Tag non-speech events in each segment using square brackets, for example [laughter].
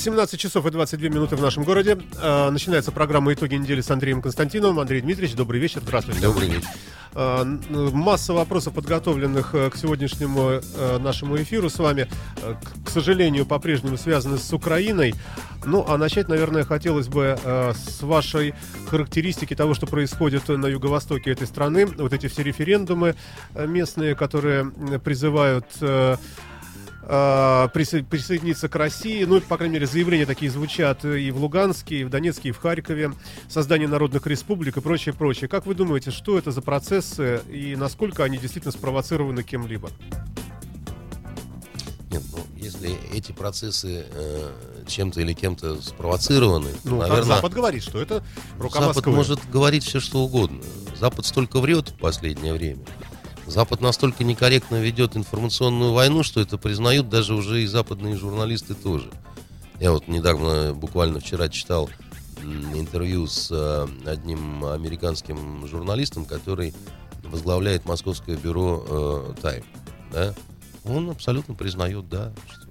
17 часов и 22 минуты в нашем городе. Э, Начинается программа «Итоги недели» с Андреем Константиновым. Андрей Дмитриевич, добрый вечер. Здравствуйте. Добрый вечер. Э, Масса вопросов, подготовленных э, к сегодняшнему нашему эфиру с вами, к- сожалению, по-прежнему связаны с Украиной. Ну, а начать, наверное, хотелось бы с вашей характеристики того, что происходит на юго-востоке этой страны. Вот эти все референдумы местные, которые призывают э, присо- присоединиться к России. Ну, по крайней мере, заявления такие звучат и в Луганске, и в Донецке, и в Харькове. Создание народных республик и прочее, прочее. Как вы думаете, что это за процессы и насколько они действительно спровоцированы кем-либо? Нет, ну, если эти процессы э, чем-то или кем-то спровоцированы, то, Ну, так наверное, Запад говорит, что это рука Запад Москвы. может говорить все, что угодно. Запад столько врет в последнее время. Запад настолько некорректно ведет информационную войну, что это признают даже уже и западные журналисты тоже. Я вот недавно, буквально вчера читал интервью с э, одним американским журналистом, который возглавляет московское бюро э, Тайм. Да? Он абсолютно признает, да, что,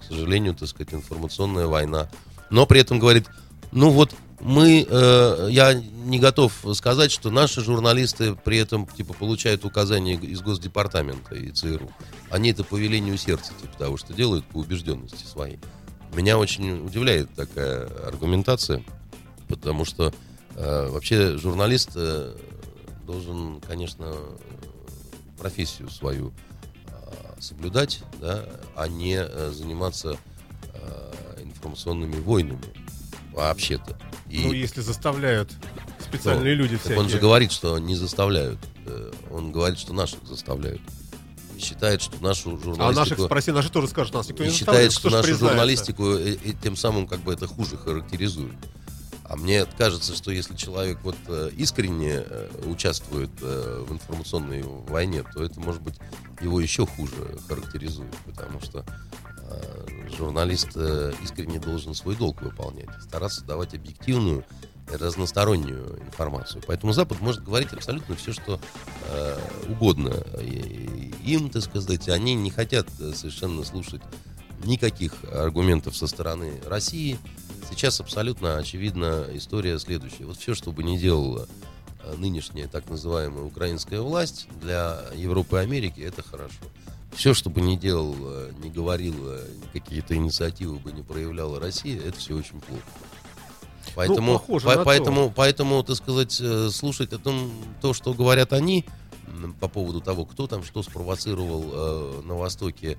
к сожалению, так сказать, информационная война. Но при этом говорит, ну вот мы, э, я не готов сказать, что наши журналисты при этом типа получают указания из Госдепартамента и ЦРУ. Они это по велению сердца, типа того, что делают по убежденности своей. Меня очень удивляет такая аргументация, потому что э, вообще журналист э, должен, конечно, профессию свою э, соблюдать, да, а не э, заниматься э, информационными войнами вообще-то. И Ну, если заставляют специальные люди так всякие. он же говорит, что не заставляют. Э, Он говорит, что наших заставляют. И считает, что нашу А журналистику... наших спроси, наши тоже скажут, нас никто и не считает, что нашу признается? журналистику э, э, тем самым как бы это хуже характеризует. А мне кажется, что если человек вот э, искренне участвует в информационной войне, то это, может быть, его еще хуже характеризует, потому что журналист э, искренне должен свой долг выполнять, стараться давать объективную разностороннюю информацию. Поэтому Запад может говорить абсолютно все, что э, угодно. Им, так сказать, они не хотят э, совершенно слушать никаких аргументов со стороны России. Сейчас абсолютно очевидна история следующая. Вот все, что бы ни делала э, нынешняя так называемая украинская власть для Европы и Америки, это хорошо. Все, что бы ни делала, не говорила, какие-то инициативы бы не проявляла Россия, это все очень плохо. Поэтому, Ну, похоже по- на то. поэтому, поэтому, так сказать, э, слушать о том, то, что говорят они по поводу того, кто там что спровоцировал э, на Востоке,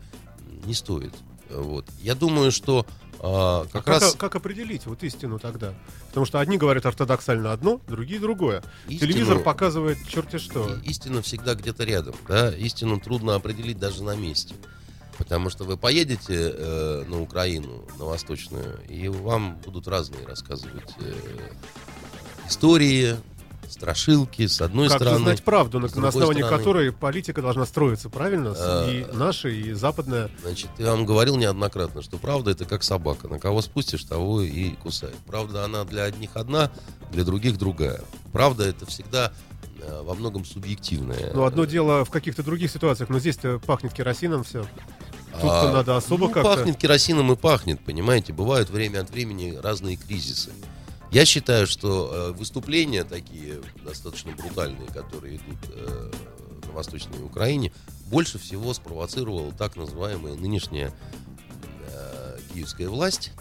не стоит. Вот. Я думаю, что а, как Как, раз как определить вот истину тогда? Потому что одни говорят ортодоксально одно, другие другое. Истину- Телевизор показывает черти что. истина всегда где-то рядом. Да? Истину трудно определить даже на месте. Потому что вы поедете э, на Украину, на Восточную, и вам будут разные рассказывать э, истории, страшилки, с одной Как стороны. знать правду, на, основании стороны. которой политика должна строиться, правильно? А. И наша, и западная. Значит, я вам говорил неоднократно, что правда это как собака. На кого спустишь, того и кусает. Правда, она для одних одна, для других другая. Правда, это всегда э, во многом субъективная. Ну, одно дело в каких-то других ситуациях, но здесь-то пахнет керосином все. Тут-то А, надо особо ну, как-то. пахнет керосином и пахнет, понимаете. Бывают время от времени разные кризисы. Я считаю, что э, выступления такие достаточно брутальные, которые идут э, на Восточной Украине, больше всего спровоцировала так называемая нынешняя э, киевская власть.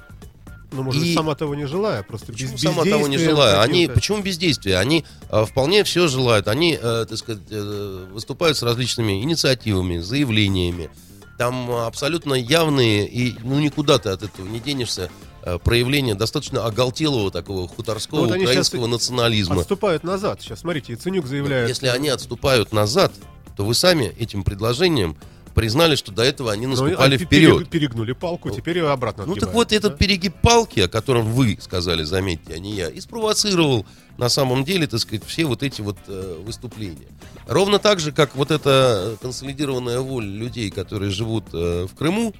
Ну, может, и- сама того не желая, просто Почему без, сама того не желая? Они, почему бездействие? Они э, вполне все желают. Они, э, так сказать, э, выступают с различными инициативами, заявлениями. Там абсолютно явные, и ну никуда ты от этого не денешься, э, проявления достаточно оголтелого такого хуторского Ну, вот украинского национализма. Отступают назад. Сейчас, смотрите, Яценюк заявляет. Если они отступают назад, то вы сами этим предложением признали, что до этого они Ну, наступали они вперед. перег- Перегнули палку, теперь обратно Ну так вот да? этот перегиб палки, о котором вы сказали, заметьте, а не я, и спровоцировал на самом деле, так сказать, все вот эти вот э, выступления. Ровно так же, как вот эта консолидированная воля людей, которые живут э, в Крыму,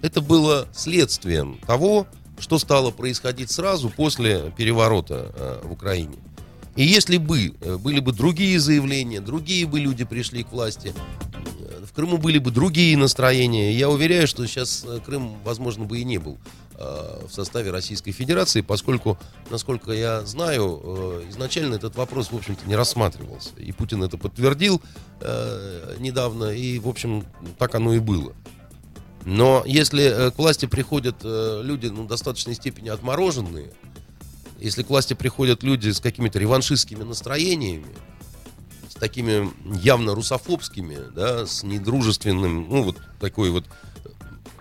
это было следствием того, что стало происходить сразу после переворота э, в Украине. И если бы э, были бы другие заявления, другие бы люди пришли к власти, э, в Крыму были бы другие настроения, я уверяю, что сейчас э, Крым, возможно, бы и не был э, в составе Российской Федерации, поскольку, насколько я знаю, э, изначально этот вопрос, в общем-то, не рассматривался. И Путин это подтвердил э, недавно, и, в общем, так оно и было. Но если э, к власти приходят э, люди, ну, достаточной степени отмороженные, если к власти приходят люди с какими-то реваншистскими настроениями, с такими явно русофобскими, да, с недружественным, ну, вот такой вот э,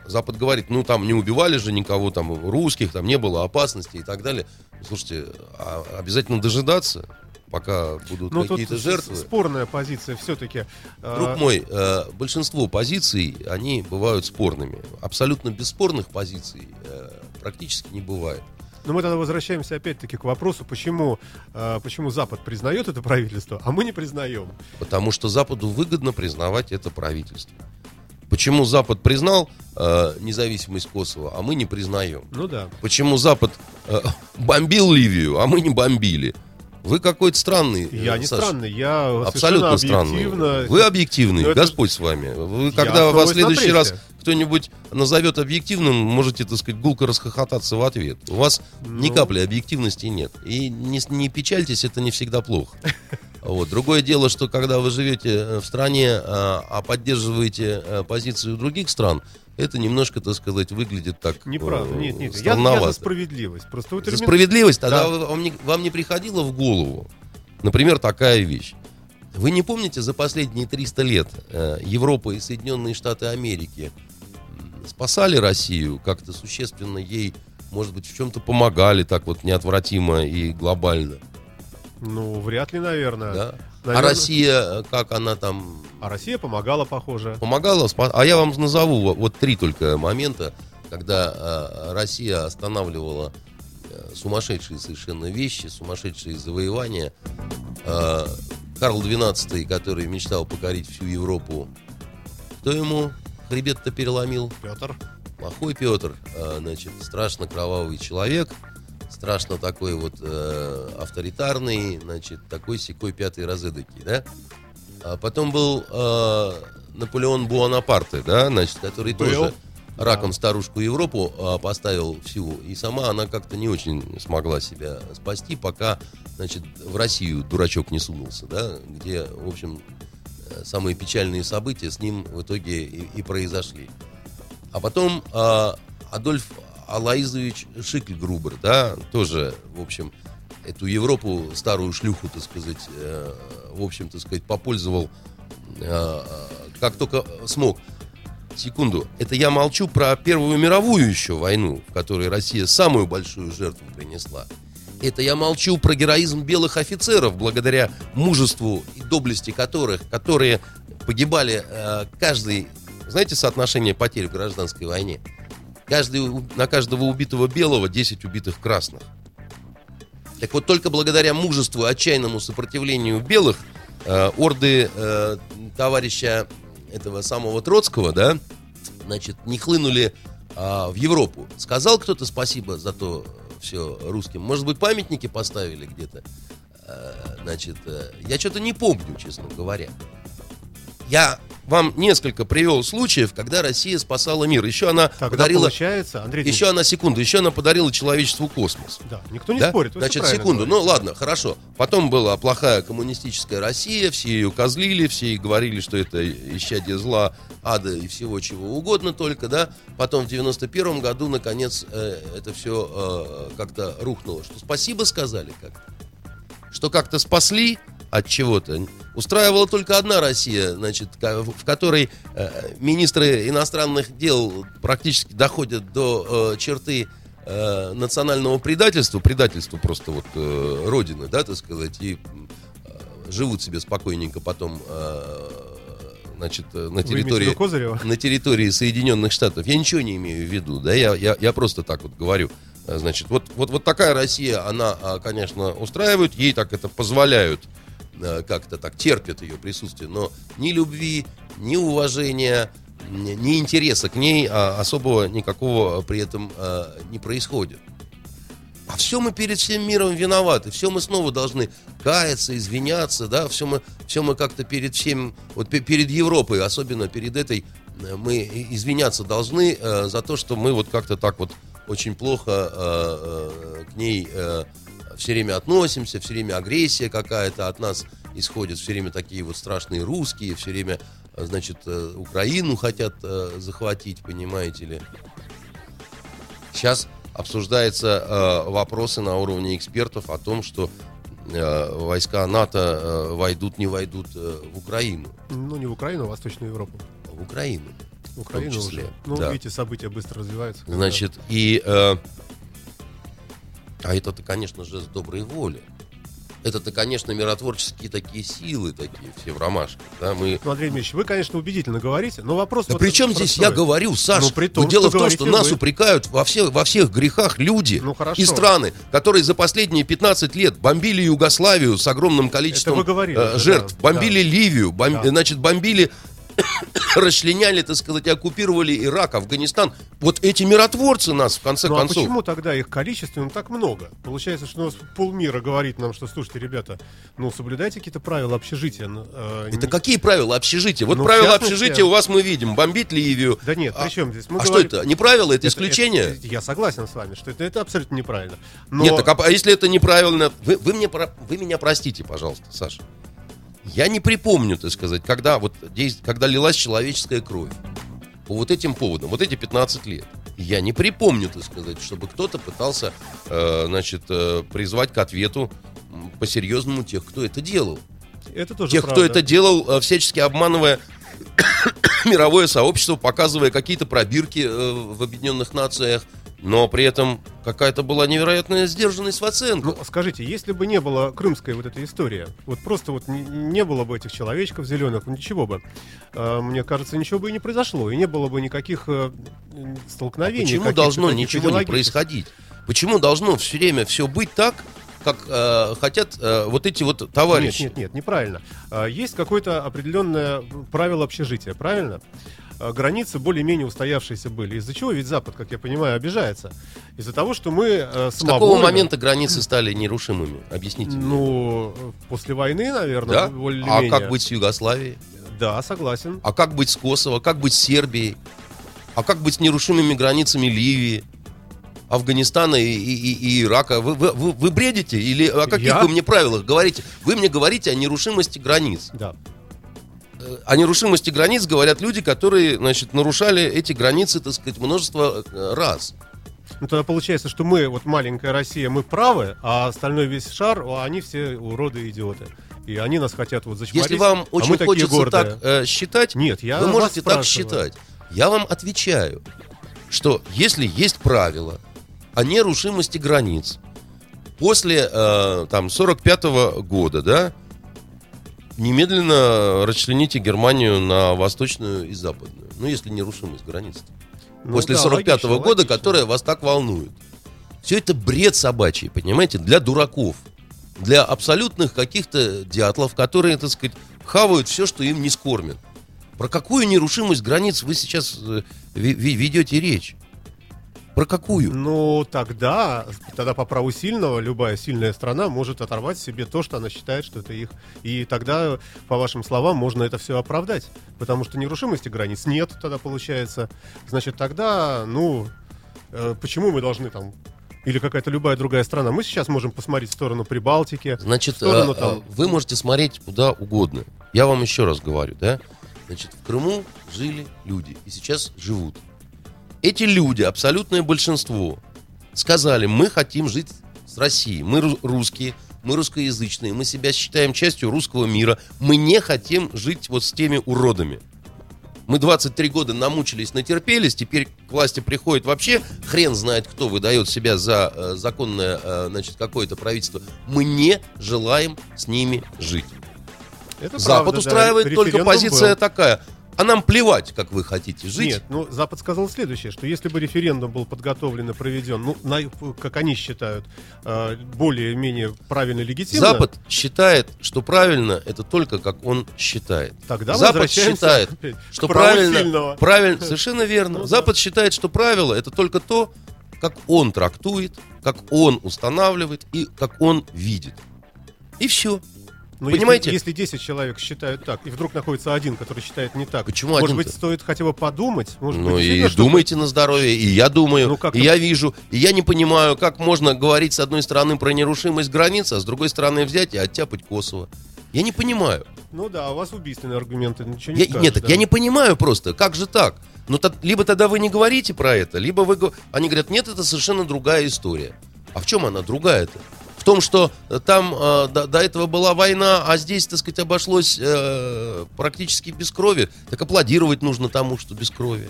Запад говорит, ну, там не убивали же никого, там, русских, там не было опасности и так далее. Слушайте, а обязательно дожидаться, пока будут Ну, тут какие-то жертвы. спорная позиция все-таки. Друг мой, э, большинство позиций, они бывают спорными. Абсолютно бесспорных позиций э, практически не бывает. Но мы тогда возвращаемся опять-таки к вопросу, почему, э, почему Запад признает это правительство, а мы не признаем. Потому что Западу выгодно признавать это правительство. Почему Запад признал э, независимость Косово, а мы не признаем? Ну да. Почему Запад э, [laughs] бомбил Ливию, а мы не бомбили? Вы какой-то странный. э, Я не Саша. странный, я Абсолютно странный. Вы объективный, это Господь с вами. Вы, Я когда вас в следующий раз кто-нибудь назовет объективным, можете, так сказать, гулко расхохотаться в ответ. У вас ни Ну. капли объективности нет. И не, не печальтесь, это не всегда плохо. Вот. Другое дело, что когда вы живете э, в стране, а, а поддерживаете э, позицию других стран, это немножко, так сказать, выглядит так Неправда, э, нет, нет. Я, я за справедливость. Просто вы За термин- справедливость? Тогда Да. вам, не, вам не приходило в голову, например, такая вещь. Вы не помните за последние 300 лет э, Европа и Соединенные Штаты Америки спасали Россию, как-то существенно ей, может быть, в чем-то помогали так вот неотвратимо и глобально, Ну, вряд ли, наверное. да? А Наверное. Россия, э, как она там А Россия помогала, похоже. помогала? А я вам назову во- вот три только момента, когда э, Россия останавливала э, сумасшедшие совершенно вещи, сумасшедшие завоевания. Э, Карл XII, который мечтал покорить всю Европу, кто ему хребет-то переломил? Петр. Плохой Петр, э, значит, страшно кровавый человек, страшно такой вот э, авторитарный, значит, такой секой пятый разыдакий, да? А потом был э, Наполеон Буанапарте, да, значит, который Был. тоже раком старушку Европу э, поставил всю, и сама она как-то не очень смогла себя спасти, пока, значит, в Россию дурачок не сунулся, да, где, в общем, э, самые печальные события с ним в итоге и, и произошли. А потом а, Адольф Алаизович Шикльгрубер, да, тоже, в общем, эту Европу, старую шлюху, так сказать, э, в общем, так сказать, попользовал э, как только смог. Секунду, это я молчу про Первую мировую еще войну, в которой Россия самую большую жертву принесла. Это я молчу про героизм белых офицеров, благодаря мужеству и доблести которых, которые погибали э, каждый, знаете, соотношение потерь в гражданской войне? Каждый, на каждого убитого белого 10 убитых красных. Так вот, только благодаря мужеству отчаянному сопротивлению белых э, орды э, товарища этого самого Троцкого, да, значит, не хлынули а, в Европу. Сказал кто-то спасибо за то все русским? Может быть, памятники поставили где-то? Э, значит, э, я что-то не помню, честно говоря. Я вам несколько привел случаев, когда Россия спасала мир. Еще она Тогда подарила... получается, Андрей Еще она, секунду, еще она подарила человечеству космос. Да, никто не Да? спорит. Значит, секунду. говорите. Ну, ладно, хорошо. Потом была плохая коммунистическая Россия, все ее козлили, все ей говорили, что это исчадие зла, ада и всего чего угодно только, да. Потом в 91 году, наконец, э, это все как-то рухнуло. Что спасибо сказали как Что как-то спасли от чего-то. Устраивала только одна Россия, значит, в которой э, министры иностранных дел практически доходят до э, черты э, национального предательства, предательства просто вот родины, да, так сказать, и живут себе спокойненько потом значит, на территории на территории Соединенных Штатов. Я ничего не имею в виду, да, я, я, я просто так вот говорю. Значит, вот, вот, вот такая Россия, она, а, конечно, устраивает, ей так это позволяют, как-то так терпят ее присутствие, но ни любви, ни уважения, ни интереса к ней а, особого никакого при этом а, не происходит. А все мы перед всем миром виноваты, все мы снова должны каяться, извиняться, да, все мы, все мы как-то перед всем, вот пе- перед Европой, особенно перед этой, э, мы извиняться должны э, за то, что мы вот как-то так вот очень плохо э, э, к ней все время относимся, все время агрессия какая-то от нас исходит, все время такие вот страшные русские, все время, э, значит, э, Украину хотят э, захватить, понимаете ли. Сейчас обсуждаются вопросы на уровне экспертов о том, что войска НАТО войдут, не войдут в Украину. Ну, не в Украину, а в Восточную Европу. В Украину. В Украину числе, уже. Ну, да. видите, события быстро развиваются. Значит, и... э, а это-то, конечно же, с доброй воли. Это-то, конечно, миротворческие такие силы такие все в ромашках. Да, мы... Ну, Андрей Дмитриевич, вы, конечно, убедительно говорите, но вопрос... Да вот при чем здесь я говорю, Саш? Ну, при том, но дело в том, что говорите нас вы. упрекают во всех, во всех грехах люди Ну, хорошо. и страны, которые за последние 15 лет бомбили Югославию с огромным количеством вы говорили э, жертв, да, бомбили Ливию, бом- Да. значит, бомбили [coughs] расчленяли, так сказать, оккупировали Ирак, Афганистан. Вот эти миротворцы нас, в конце Ну, а концов. почему тогда их количественно так много? Получается, что у нас полмира говорит нам, что, слушайте, ребята, ну, соблюдайте какие-то правила общежития. ну, э, Это не- какие правила общежития? Вот Ну, правила частности- общежития у вас мы видим. Бомбить Ливию. Да нет, А- при чем здесь? Мы а что говорим- это? Не правила, это Это- исключение? это- я согласен с вами, что это, это абсолютно неправильно. Но... Нет, так а, а если это неправильно, вы, вы мне, вы меня простите, пожалуйста, Саша. Я не припомню, так сказать, когда, вот, когда лилась человеческая кровь. По вот этим поводам, вот эти 15 лет. Я не припомню, так сказать, чтобы кто-то пытался, э, значит, э, призвать к ответу по-серьезному тех, кто это делал. это тоже Тех, кто правда. это делал, э, всячески обманывая [coughs] мировое сообщество, показывая какие-то пробирки э, в Объединенных Нациях, но при этом какая-то была невероятная сдержанность в оценках. Ну, скажите, если бы не было крымской вот этой истории, вот просто вот не, не было бы этих человечков зеленых, ничего бы, э, мне кажется, ничего бы и не произошло, и не было бы никаких э, столкновений. Почему каких-то должно ничего не происходить? Почему должно все время все быть так, как э, хотят э, вот эти вот товарищи? Нет, нет, нет, неправильно. А, Есть какое-то определенное правило общежития, правильно? А, Границы более-менее устоявшиеся были. Из-за чего ведь Запад, как я понимаю, обижается? Из-за того, что мы э, С какого момента границы стали нерушимыми? Объясните. мне. Ну, э, после войны, наверное, да? А более-менее. как быть с Югославией? Да, согласен. А как быть с Косово? Как быть с Сербией? А как быть с нерушимыми границами Ливии? Афганистана и, и- и- и Ирака. Вы, вы- вы- вы бредите? Или о каких Я? вы мне правилах говорите? Вы мне говорите о нерушимости границ. Да. О нерушимости границ говорят люди, которые, значит, нарушали эти границы, так сказать, множество э, раз. Ну, тогда получается, что мы, вот маленькая Россия, мы правы, а остальной весь шар, а они все уроды и идиоты. И они нас хотят вот зачморить. Если вам а очень такие хочется гордые. так э, считать, Нет, я вы можете так считать. Я вам отвечаю, что если есть правила о нерушимости границ после э, там 45 года, да, немедленно расчлените Германию на восточную и западную. Ну, если нерушимость границ. Ну после да, 45 логично, года, логично. которая вас так волнует. Все это бред собачий, понимаете, для дураков. Для абсолютных каких-то дятлов, которые, так сказать, хавают все, что им не скормят. Про какую нерушимость границ вы сейчас э, ведете речь? Про какую? Ну, тогда, тогда по праву сильного любая сильная страна может оторвать себе то, что она считает, что это их. И тогда, по вашим словам, можно это все оправдать. Потому что нерушимости границ нет, тогда получается. Значит, тогда, ну, э, почему мы должны там... Или какая-то любая другая страна. Мы сейчас можем посмотреть в сторону Прибалтики. Значит, в сторону э, там- э, вы можете смотреть куда угодно. Я вам еще раз говорю, да? Значит, в Крыму жили люди, и сейчас живут. Эти люди, абсолютное большинство, сказали, мы хотим жить с Россией. Мы ру- русские, мы русскоязычные, мы себя считаем частью русского мира. Мы не хотим жить вот с теми уродами. Мы 23 года намучились, натерпелись, теперь к власти приходит вообще хрен знает кто выдает себя за э, законное, э, значит, какое-то правительство. Мы не желаем с ними жить. Это Запад правда, да. устраивает только Референдум позиция был. такая. А нам плевать, как вы хотите жить. Нет, ну Запад сказал следующее, что если бы референдум был подготовлен и проведен, ну, на- как они считают, э, более-менее правильно и легитимно, Запад считает, что правильно это только как он считает. тогда Запад считает, [laughs] что правильно, правильно, [laughs] совершенно верно. Ну да. Запад считает, что правило это только то, как он трактует, как он устанавливает и как он видит. И все. Но Понимаете? Если, если 10 человек считают так, и вдруг находится один, который считает не так, Почему может один-то? быть, стоит хотя бы подумать? Может Ну быть, и что-то- думайте на здоровье, и я думаю, Ну, и я вижу, и я не понимаю, как можно говорить с одной стороны про нерушимость границ, а с другой стороны взять и оттяпать Косово. Я не понимаю. Ну да, у вас убийственные аргументы, ничего не Я- скажешь, нет, так да. я не понимаю просто, как же так? Ну, то- либо тогда вы не говорите про это, либо вы... Они говорят, нет, это совершенно другая история. А в чем она другая-то? В том, что э, там э, до, до этого была война, а здесь, так сказать, обошлось э, практически без крови. Так аплодировать нужно тому, что без крови.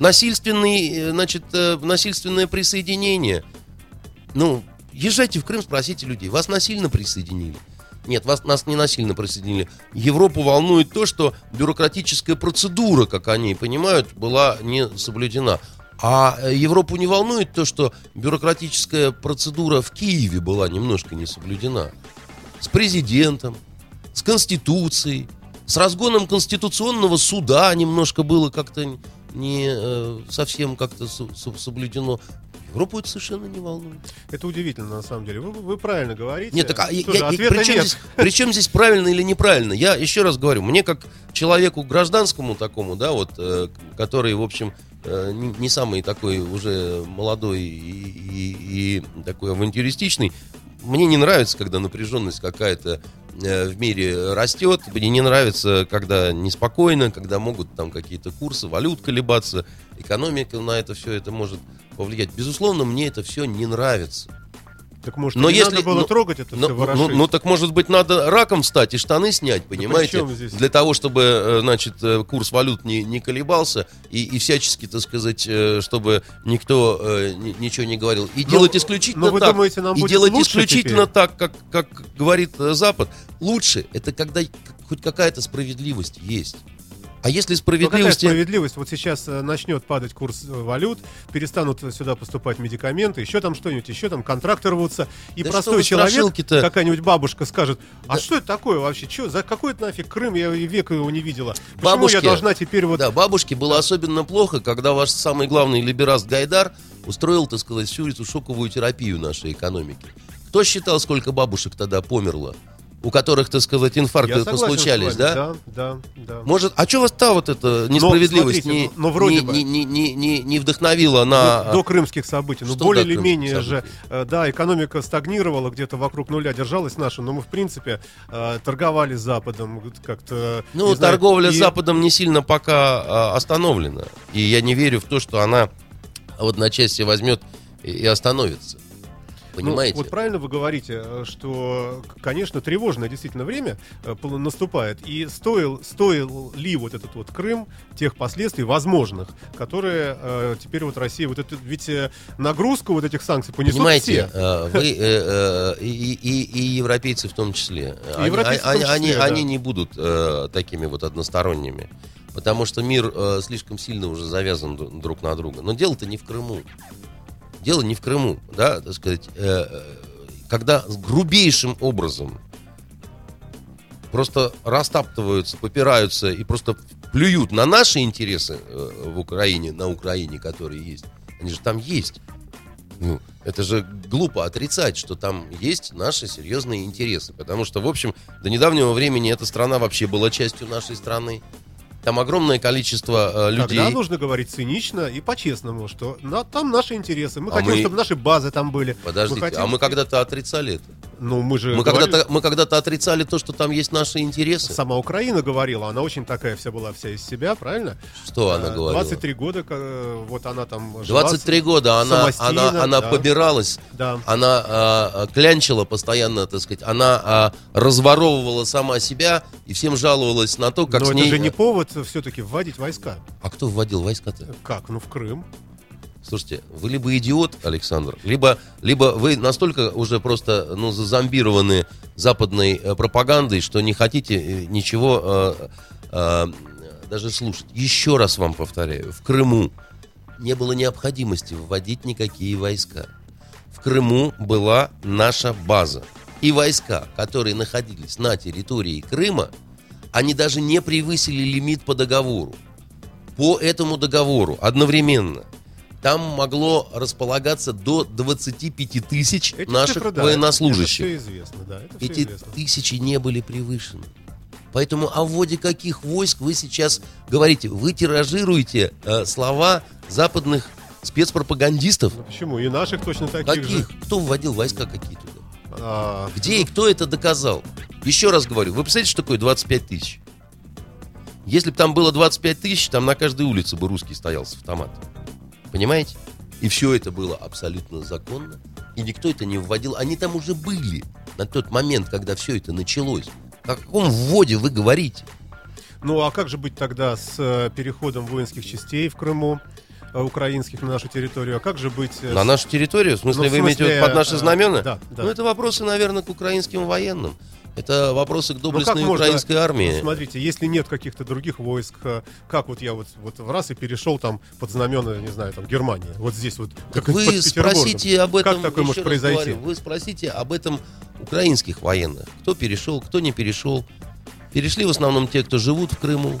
Насильственный, э, значит, э, насильственное присоединение. Ну, езжайте в Крым, спросите людей. Вас насильно присоединили? Нет, вас, нас не насильно присоединили. Европу волнует то, что бюрократическая процедура, как они понимают, была не соблюдена. А э, Европу не волнует то, что бюрократическая процедура в Киеве была немножко не соблюдена. С президентом, с Конституцией, с разгоном Конституционного суда немножко было как-то не э, совсем как-то соблюдено. Европу это совершенно не волнует. Это удивительно, на самом деле. Вы, вы правильно говорите. Нет, так а я- Что же, я- при, чем нет. здесь, при чем здесь правильно или неправильно? Я еще раз говорю, мне как человеку гражданскому такому, да, вот, э, который, в общем, не, не самый такой уже молодой и, и- и такой авантюристичный, мне не нравится, когда напряженность какая-то э, в мире растет. Мне не нравится, когда неспокойно, когда могут там какие-то курсы, валют колебаться, экономика на это все это может повлиять. Безусловно, мне это все не нравится. Так может, Но если- надо было ну, трогать это Ну, все, ну, ворошить? ну, так может быть надо раком встать и штаны снять, понимаете? здесь? Для того, чтобы, э, значит, э, курс валют не, не колебался и, и всячески, так сказать, э, чтобы никто э, ни- ничего не говорил. И Но- делать исключительно но вы так. думаете, нам и будет делать исключительно теперь? так, как, как говорит Запад. Лучше это когда хоть какая-то справедливость есть. А если Ну, какая справедливость? Вот сейчас э, начнет падать курс э, валют, перестанут сюда поступать медикаменты, еще там что-нибудь, еще там контракты рвутся, и Да простой человек, какая-нибудь бабушка скажет, а Да. что это такое вообще? Че, за какой это нафиг Крым? Я и век его не видела. Почему Бабушки- я должна теперь вот... Да, бабушке было особенно плохо, когда ваш самый главный либераст Гайдар устроил, так сказать, всю эту шоковую терапию нашей экономики. Кто считал, сколько бабушек тогда померло? У которых, так сказать, инфаркты согласен случались, вами, да? Да, да, да. Может, а что вас та вот эта несправедливость смотрите, не, ну, но вроде не, бы. не, не, не, не- не вдохновила на... до, до крымских событий. Ну, более или менее же, событий? э, да, экономика стагнировала где-то вокруг нуля, держалась наша, но мы, в принципе, э, торговали с Западом вот как-то... Ну, знаю, торговля с и- Западом не сильно пока а, остановлена. И я не верю в то, что она в одночасье возьмет и, и остановится. Ну, Понимаете? вот правильно вы говорите, э, что, конечно, тревожное действительно время э, наступает. И стоил, стоил ли вот этот вот Крым тех последствий возможных, которые э, теперь вот Россия, вот это, ведь э, нагрузку вот этих санкций понесут Понимаете, все. э, вы э, э, и, и- и европейцы в том числе, И они, европейцы в том они- числе, они- да. они не будут э, такими вот односторонними, потому что мир э, слишком сильно уже завязан друг на друга. Но дело-то не в Крыму. Дело не в Крыму, да, так сказать, э, э, когда грубейшим образом просто растаптываются, попираются и просто плюют на наши интересы э, в Украине, на Украине, которые есть. Они же там есть. Ну, это же глупо отрицать, что там есть наши серьезные интересы. Потому что, в общем, до недавнего времени эта страна вообще была частью нашей страны. Там огромное количество э, людей. Тогда нужно говорить цинично и по-честному, что на, там наши интересы. Мы А хотим, мы- чтобы наши базы там были. Подождите, хотим, а мы когда-то отрицали это. Ну, мы же Мы говорили- когда-то, мы когда-то отрицали то, что там есть наши интересы. Сама Украина говорила, она очень такая вся была вся из себя, правильно? Что она Э, говорила? 23 года, э, вот она там жила 23 года она, она, она да. побиралась, Да. она а, а, клянчила постоянно, так сказать, она а, разворовывала сама себя и всем жаловалась на то, как Но с это ней... же не повод все-таки вводить войска. А кто вводил войска-то? Как? Ну, в Крым. Слушайте, вы либо идиот, Александр, либо, либо вы настолько уже просто ну, зазомбированы западной э, пропагандой, что не хотите э, ничего э, э, даже слушать. Еще раз вам повторяю, в Крыму не было необходимости вводить никакие войска. В Крыму была наша база. И войска, которые находились на территории Крыма, они даже не превысили лимит по договору. По этому договору одновременно там могло располагаться до 25 тысяч Эти наших цифры, да, военнослужащих. Это все известно, да. Это Эти известно. тысячи не были превышены. Поэтому о вводе каких войск вы сейчас говорите? Вы тиражируете э, слова западных спецпропагандистов. Ну, почему? И наших точно таких же. Каких? Кто вводил войска какие туда? А, Где и кто это доказал? Еще раз говорю, вы представляете, что такое 25 тысяч? Если бы там было 25 тысяч, там на каждой улице бы русский стоял с автоматом. Понимаете? И все это было абсолютно законно. И никто это не вводил. Они там уже были на тот момент, когда все это началось. О каком вводе вы говорите? Ну а как же быть тогда с э, переходом воинских частей в Крыму, украинских на нашу территорию? А как же быть... э, На нашу территорию? В смысле, Ну, в вы имеете смысле, виду под наши э, знамена? да, да. Ну, это вопросы, наверное, к украинским военным. Это вопросы к Ну, доблестной можно- украинской армии. Ну, смотрите, если нет каких-то других войск, э, как вот я вот, вот в раз и перешел там под знамена, не знаю, там Германии, вот здесь вот, Так как вы под Петербургом. спросите об этом. Как такое может произойти? говорю, вы спросите об этом украинских военных. Кто перешел, кто не перешел. Перешли в основном те, кто живут в Крыму.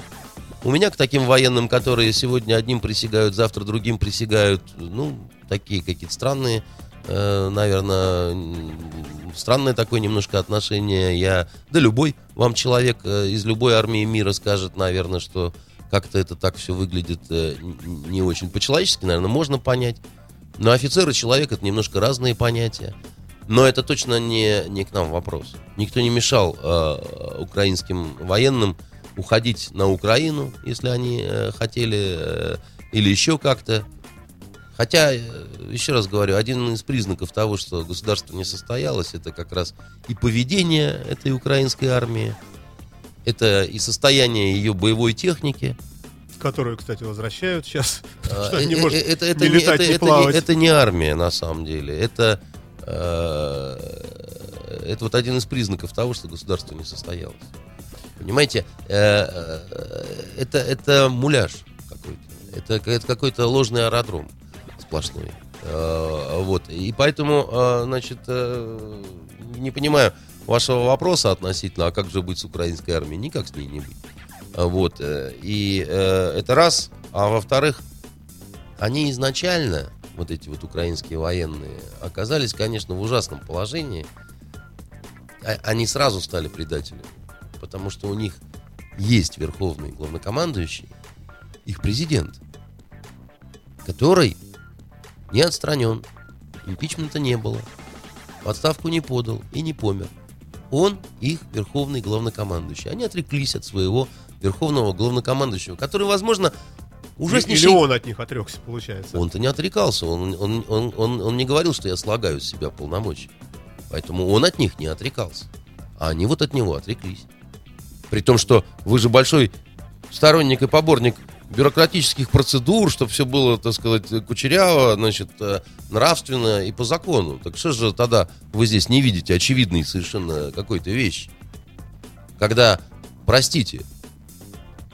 У меня к таким военным, которые сегодня одним присягают, завтра другим присягают, ну, такие какие-то странные, э, наверное, странное такое немножко отношение. Я, да любой вам человек э, из любой армии мира скажет, наверное, что как-то это так все выглядит э, не очень по-человечески, наверное, можно понять. Но офицер и человек это немножко разные понятия. Но это точно не, не к нам вопрос. Никто не мешал э, украинским военным уходить на Украину, если они э, хотели, э, или еще как-то. Хотя, э, еще раз говорю, один из признаков того, что государство не состоялось, это как раз и поведение этой украинской армии, это и состояние ее боевой техники, Которую, кстати, возвращают сейчас, [laughs] это не армия, на самом деле. Это, э, это вот один из признаков того, что государство не состоялось. Понимаете, э, э, это, это муляж какой-то. Это, это какой-то ложный аэродром сплошной. Э, Вот. И поэтому, значит, не понимаю вашего вопроса относительно, а как же быть с украинской армией? Никак с ней не быть. Вот. И это раз. А во-вторых, они изначально, вот эти вот украинские военные, оказались, конечно, в ужасном положении. А- Они сразу стали предателями. Потому что у них есть верховный главнокомандующий, их президент, который не отстранен, импичмента не было, в отставку не подал и не помер. Он их верховный главнокомандующий. Они отреклись от своего верховного главнокомандующего, который, возможно, Или ужаснейший... он от них отрекся, получается. Он-то не отрекался, он, он, он, он, он не говорил, что я слагаю с себя полномочия. Поэтому он от них не отрекался. А они вот от него отреклись. При том, что вы же большой сторонник и поборник бюрократических процедур, чтобы все было, так сказать, кучеряво, значит, э, нравственно и по закону. Так что же тогда вы здесь не видите очевидной совершенно какой-то вещи? Когда, простите,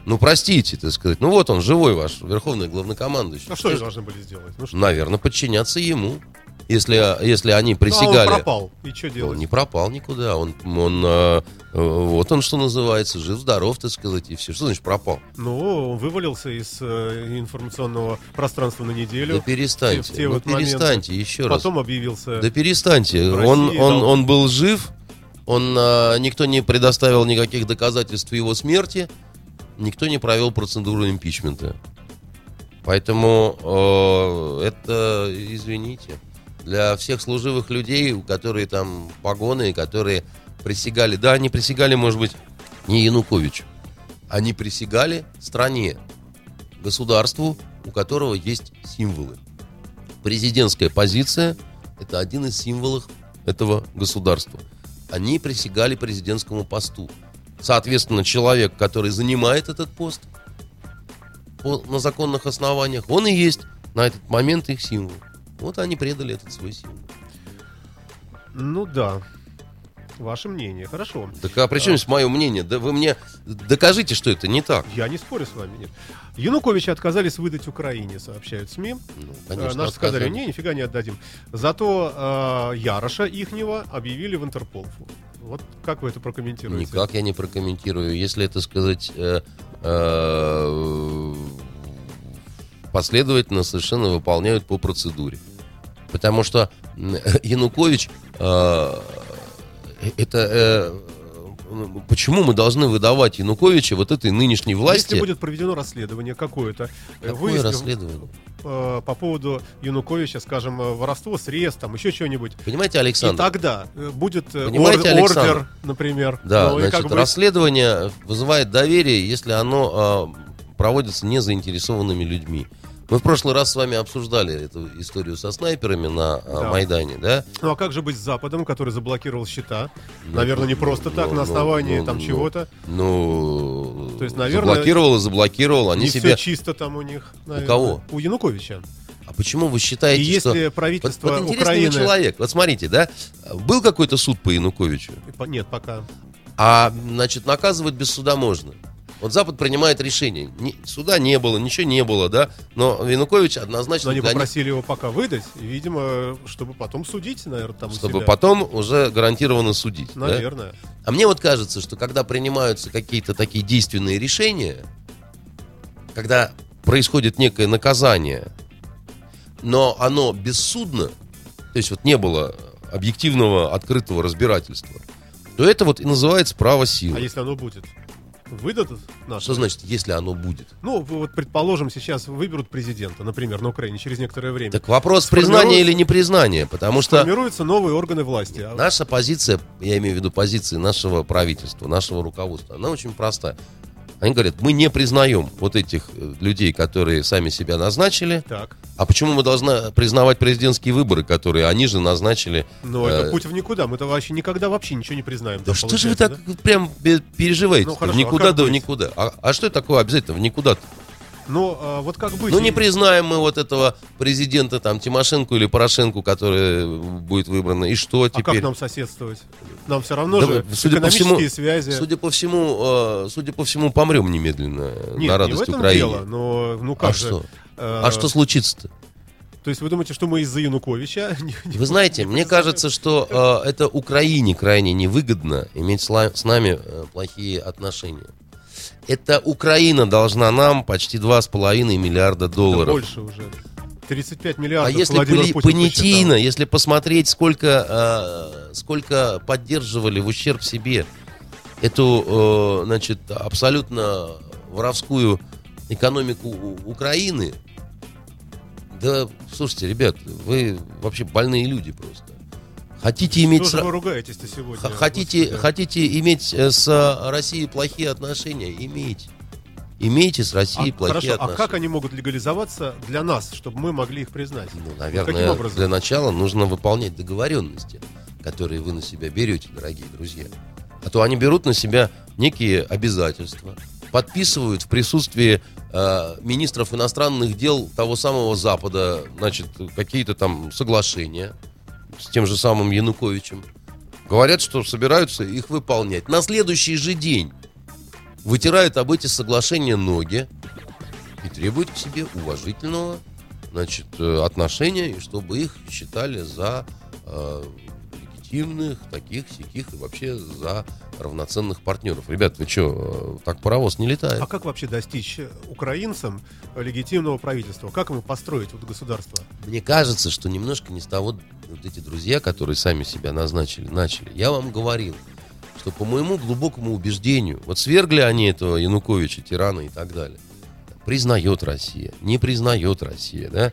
ну простите, так сказать, ну вот он, живой ваш верховный главнокомандующий. А что они должны были сделать? Ну что? Наверное, подчиняться ему. Если, если они Ну, а присягали. он пропал. И что Он делать? не пропал никуда. Он, он э, э, вот он что называется, жив-здоров, так сказать, и все. Что значит пропал? Ну, он вывалился из э, информационного пространства на неделю. Да перестаньте. в те ну вот моменты. перестаньте, еще раз. Потом объявился. Да перестаньте. Он, России он, дал- он был жив. Он, э, никто не предоставил никаких доказательств его смерти. Никто не провел процедуру импичмента. Поэтому э, это, извините, для всех служивых людей, которые там погоны, которые присягали, да, они присягали, может быть, не Януковичу, они присягали стране, государству, у которого есть символы. Президентская позиция – это один из символов этого государства. Они присягали президентскому посту. Соответственно, человек, который занимает этот пост по- на законных основаниях, он и есть на этот момент их символ. Вот они предали этот свой символ. Ну да. Ваше мнение, хорошо. Так а при чем здесь мое мнение? Да вы мне докажите, что это не так. Я не спорю с вами, нет. Януковича отказались выдать Украине, сообщают СМИ. Ну, Э, конечно, Наши сказали, не, нифига не отдадим. Зато э, Яроша ихнего объявили в Интерпол. Вот как вы это прокомментируете? Никак я не прокомментирую. Если это сказать э, э, последовательно совершенно выполняют по процедуре. Потому что [laughs] Янукович э, это э, почему мы должны выдавать Януковича вот этой нынешней власти? Если будет проведено расследование какое-то, э, Какое выяснив, расследование? э, по поводу Януковича, скажем, э, воровство средств, там еще что-нибудь, Понимаете, и Александр? тогда э, будет э, Понимаете, ор- Александр? ордер, например. Да, Ну, и значит, как бы- расследование вызывает доверие, если оно а, проводится незаинтересованными людьми. Мы в прошлый раз с вами обсуждали эту историю со снайперами на а, Да. Майдане, да? Ну а как же быть с Западом, который заблокировал счета? Ну, Наверное, не просто так, ну, на ну, основании ну, там ну, чего-то. Ну, То есть, наверное, заблокировал и заблокировал. Они не себе... все чисто там у них. наверное. кого? У Януковича. А почему вы считаете, И что... если Вот, правительство вот интересный Украины... человек. Вот смотрите, да? Был какой-то суд по Януковичу, Нет, пока. а, значит, наказывать без суда можно. Вот Запад принимает решение. Ни- суда не было, ничего не было, да? Но Янукович однозначно Но они для них- попросили его пока выдать, и, видимо, чтобы потом судить, наверное, там чтобы потом уже гарантированно судить. да? Наверное. А мне вот кажется, что когда принимаются какие-то такие действенные решения, когда происходит некое наказание, но оно бессудно, то есть вот не было объективного открытого разбирательства, то это вот и называется право силы. А если оно будет? Выдадут нас? Что значит, если оно будет? Ну, вот, предположим, сейчас выберут президента, например, на Украине через некоторое время. Так вопрос признания или непризнания, потому что Формируются новые органы власти. Наша позиция, я имею в виду позиции нашего правительства, нашего руководства, она очень простая. Они говорят, мы не признаем вот этих э, людей, которые сами себя назначили. Так. А почему мы должны признавать президентские выборы, которые они же назначили? Но Э, это путь в никуда. Мы-то вообще никогда вообще ничего не признаем. Да там, что же вы так прям бе- переживаете? Ну, хорошо, в а никуда как да в быть? никуда. А, а что это такое обязательно в никуда? да? Ну, а вот как быть? Ну не признаем мы вот этого президента там Тимошенко или Порошенко, который будет выбран. И что А теперь? как нам соседствовать? Нам все равно Да, же судя по экономические всему- связи. Судя по всему, э, судя по всему, помрем немедленно э, Нет, на не радость в этом Украине. дело, но ну как а же? что? э, А что случится-то? То есть вы думаете, что мы из-за Януковича? [laughs] не- не- Вы знаете, мне кажется, что э, это Украине крайне невыгодно иметь с нами э, плохие отношения. Это Украина должна нам почти 2,5 миллиарда Да долларов. больше уже. 35 А миллиардов если Владимир понятийно, посчитал. если посмотреть, сколько, э, сколько поддерживали в ущерб себе эту, э, значит, абсолютно воровскую экономику Украины, да, слушайте, ребят, вы вообще больные люди просто. Хотите иметь... Что же с- вы ругаетесь-то сегодня? Хотите, Господи. хотите иметь с Россией плохие отношения? Имейте. Имейте с Россией А, плохие хорошо, отношения. а как они могут легализоваться для нас, чтобы мы могли их признать? Ну, наверное, образом? для начала нужно выполнять договоренности, которые вы на себя берете, дорогие друзья. А то они берут на себя некие обязательства, подписывают в присутствии э, министров иностранных дел того самого Запада, значит, какие-то там соглашения с тем же самым Януковичем. Говорят, что собираются их выполнять. На следующий же день вытирают об эти соглашения ноги и требуют к себе уважительного значит, э, отношения, и чтобы их считали за э, легитимных, таких, сяких и вообще за равноценных партнеров. Ребят, вы что, так паровоз не летает? А как вообще достичь э, украинцам э, легитимного правительства? Как ему построить вот государство? Мне кажется, что немножко не с того вот эти друзья, которые сами себя назначили, начали. Я вам говорил, что по моему глубокому убеждению, вот свергли они этого Януковича, тирана и так далее. Признает Россия, не признает Россия, да?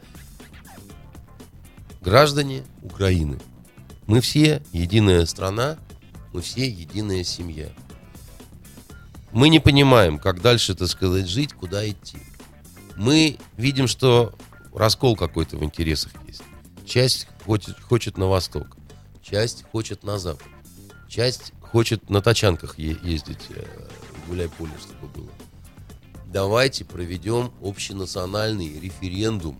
Граждане Украины. Мы все единая страна, мы все единая семья. Мы не понимаем, как дальше, так сказать, жить, куда идти. Мы видим, что раскол какой-то в интересах есть. Часть хочет, хочет на восток, часть хочет на запад, часть хочет на тачанках е- ездить, э, гуляй поле, чтобы было. Давайте проведем общенациональный референдум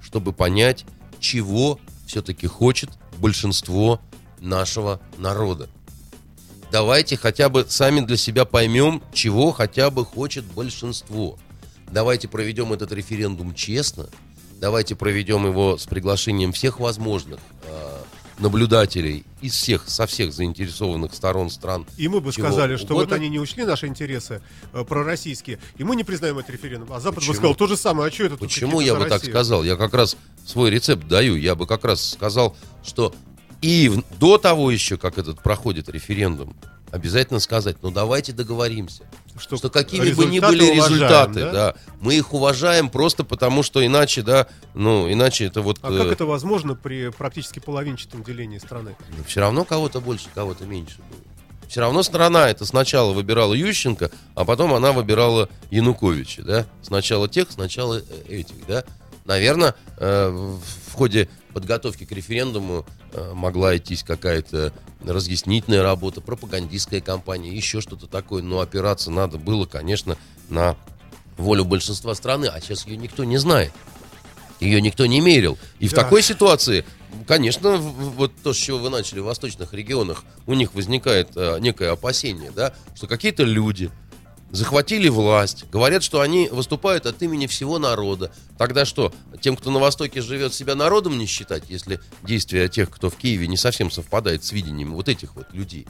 чтобы понять, чего все-таки хочет большинство нашего народа. Давайте хотя бы сами для себя поймем, чего хотя бы хочет большинство. Давайте проведем этот референдум честно. Давайте проведем его с приглашением всех возможных э, наблюдателей из всех, со всех заинтересованных сторон стран. И мы бы сказали, что угодно. вот они не учли наши интересы э, пророссийские, и мы не признаем этот референдум. А Запад бы Почему? сказал то же самое, а что это Почему я бы так сказал? Я как раз свой рецепт даю. Я бы как раз сказал, что и в- до того еще, как этот проходит референдум, обязательно сказать, ну давайте договоримся. Что, Что, какими бы ни были уважаем, результаты, да? да? мы их уважаем просто потому, что иначе, да, ну, иначе это вот... А как это возможно при практически половинчатом делении страны? все равно кого-то больше, кого-то меньше будет. Все равно страна это сначала выбирала Ющенко, а потом она выбирала Януковича, да? Сначала тех, сначала э, этих, да? Наверное, э, в ходе подготовки к референдуму э, могла идти какая-то разъяснительная работа, пропагандистская кампания, еще что-то такое, но опираться надо было, конечно, на волю большинства страны, а сейчас ее никто не знает. Ее никто не мерил. И в Да. такой ситуации, конечно, в- в- вот то, с чего вы начали, в восточных регионах, у них возникает э, некое опасение, да, что какие-то люди захватили власть, говорят, что они выступают от имени всего народа. Тогда что, тем, кто на Востоке живет, себя народом не считать, если действия тех, кто в Киеве, не совсем совпадает с видением вот этих вот людей?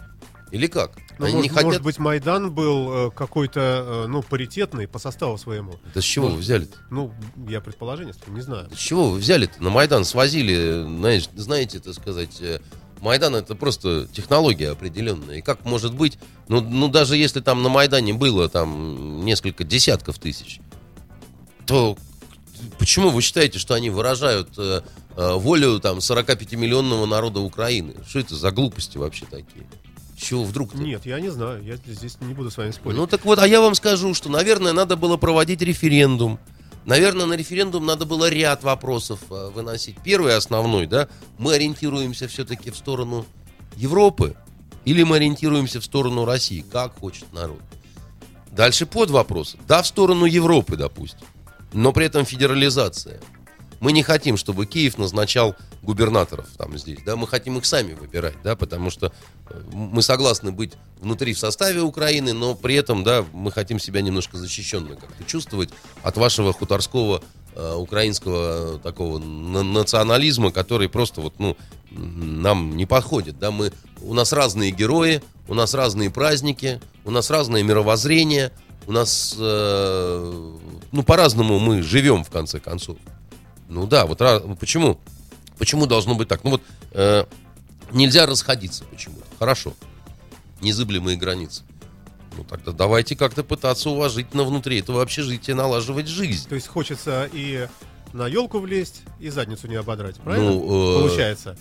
Или как? Ну, они может, не хотят... может быть, Майдан был э, какой-то, э, ну, паритетный по составу своему. Да с чего вы взяли -то? Ну, я предположение, не знаю. Да с чего вы взяли-то? На Майдан свозили, знаешь, знаете, так сказать, э, Майдан это просто технология определенная. И как может быть, ну, ну даже если там на Майдане было там несколько десятков тысяч, то почему вы считаете, что они выражают э, э, волю там 45-миллионного народа Украины? Что это за глупости вообще такие? Чего вдруг? Нет, я не знаю, я здесь не буду с вами спорить. Ну так вот, а я вам скажу, что, наверное, надо было проводить референдум. Наверное, на референдум надо было ряд вопросов э, выносить. Первый основной, да, мы ориентируемся все-таки в сторону Европы или мы ориентируемся в сторону России, как хочет народ. Дальше под вопрос. Да, в сторону Европы, допустим, но при этом федерализация. Мы не хотим, чтобы Киев назначал губернаторов там здесь, да, мы хотим их сами выбирать, да, потому что э, мы согласны быть внутри в составе Украины, но при этом, да, мы хотим себя немножко защищенно как-то чувствовать от вашего хуторского э, украинского такого на- национализма, который просто вот, ну, нам не подходит, да, мы, у нас разные герои, у нас разные праздники, у нас разное мировоззрение, у нас, э, ну, по-разному мы живем, в конце концов. Ну да, вот почему? Почему должно быть так? Ну вот э, нельзя расходиться почему-то. Хорошо. Незыблемые границы. Ну тогда давайте как-то пытаться уважительно внутри этого общежития налаживать жизнь. То есть хочется и на елку влезть, и задницу не ободрать, правильно? Ну, э, Получается.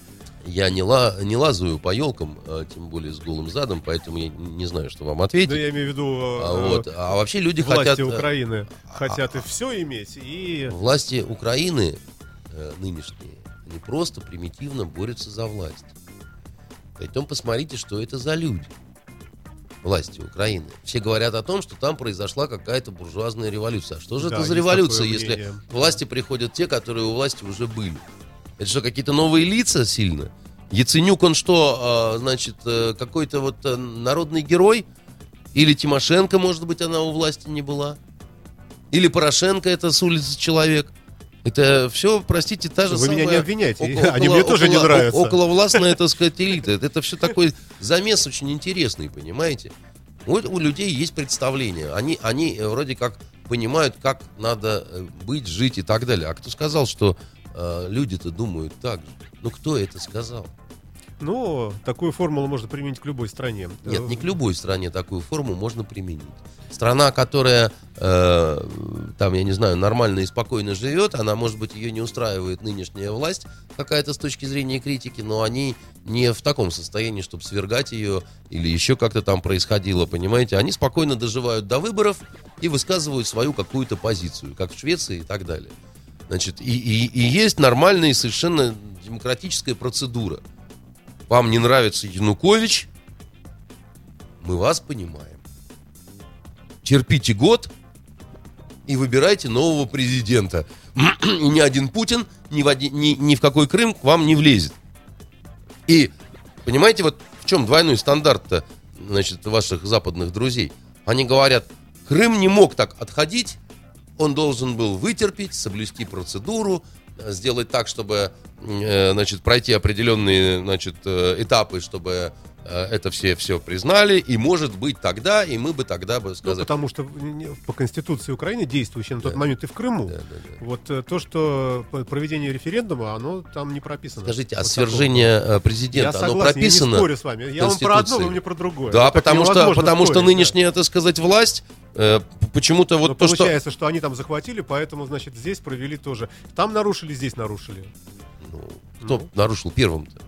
Я не, ла, не лазаю по елкам, а тем более с голым задом, поэтому я не знаю, что вам ответить. Да я имею в виду А, э, вот, а вообще люди власти хотят... э, Украины хотят и все иметь, и Власти Украины э, нынешние не просто примитивно борются за власть. Притом посмотрите, что это за люди. Власти Украины. Все говорят о том, что там произошла какая-то буржуазная революция. А что же Да, это за революция, если к власти приходят те, которые у власти уже были? Это что, какие-то новые лица сильно? Яценюк, он что, а, значит, э, какой-то вот э, народный герой? Или Тимошенко, может быть, она у власти не была? Или Порошенко это с улицы человек? Это все, простите, та же Вы меня самая... не обвиняйте, они мне тоже не около- нравятся. Околовластная, так сказать, элита. Это все такой замес очень интересный, понимаете? Вот у людей есть представление. Они, они э, вроде как понимают, как надо э, быть, жить и так далее. А кто сказал, что э, люди-то думают так же? Ну, кто это сказал? Ну, такую формулу можно применить к любой стране. Нет, не к любой стране такую форму можно применить. Страна, которая э, там, я не знаю, нормально и спокойно живет, она, может быть, ее не устраивает нынешняя власть какая-то с точки зрения критики, но они не в таком состоянии, чтобы свергать ее или еще как-то там происходило, понимаете? Они спокойно доживают до выборов и высказывают свою какую-то позицию, как в Швеции и так далее. Значит, и, и- и есть нормальная и совершенно демократическая процедура. Вам не нравится Янукович, мы вас понимаем. Терпите год, и выбирайте нового президента. [clears throat] Ни один Путин ни в, один, ни, ни в какой Крым к вам не влезет. И понимаете, вот в чем двойной стандарт-то, значит, ваших западных друзей? Они говорят, Крым не мог так отходить, он должен был вытерпеть, соблюсти процедуру, сделать так, чтобы, э, значит, пройти определенные, значит, э, этапы, чтобы это все все признали, и может быть тогда, и мы бы тогда бы Ну, сказали. потому что по Конституции Украины, действующей на тот Да. момент и в Крыму, Да, да, да. вот э, то, что проведение референдума, оно там не прописано. Скажите, а Вот такого. свержение э, Я президента, оно согласен, прописано? я не спорю с вами. Я вам про одно, вы мне про другое. Да, так потому что, потому что спорить, да. нынешняя, так сказать, власть э, почему-то вот Но то, что... получается, что... они там захватили, поэтому, значит, здесь провели тоже. Там нарушили, здесь нарушили. Ну, кто нарушил первым-то?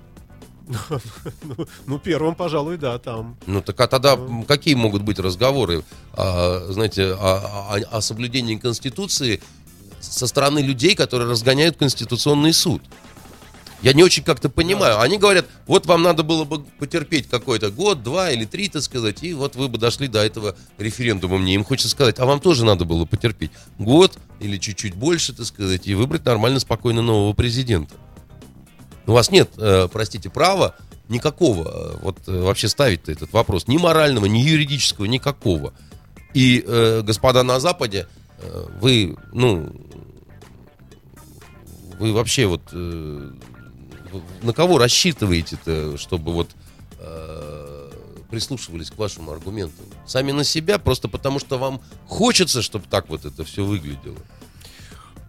Ну, ну, первым, пожалуй, да, там. Ну так а тогда м, какие могут быть разговоры, а, знаете, о, о- о соблюдении Конституции со стороны людей, которые разгоняют Конституционный суд? Я не очень как-то понимаю. Они говорят, вот вам надо было бы потерпеть какой-то год, два или три, так сказать, и вот вы бы дошли до этого референдума. Мне им хочется сказать, а вам тоже надо было потерпеть год или чуть-чуть больше, так сказать, и выбрать нормально, спокойно нового президента. У вас нет, э, простите, права никакого э, вот э, вообще ставить этот вопрос. Ни морального, ни юридического, никакого. И, господа на Западе, вы, ну, вы вообще вот на кого рассчитываете-то, чтобы вот прислушивались к вашим аргументам? Сами на себя, просто потому что вам хочется, чтобы так вот это все выглядело.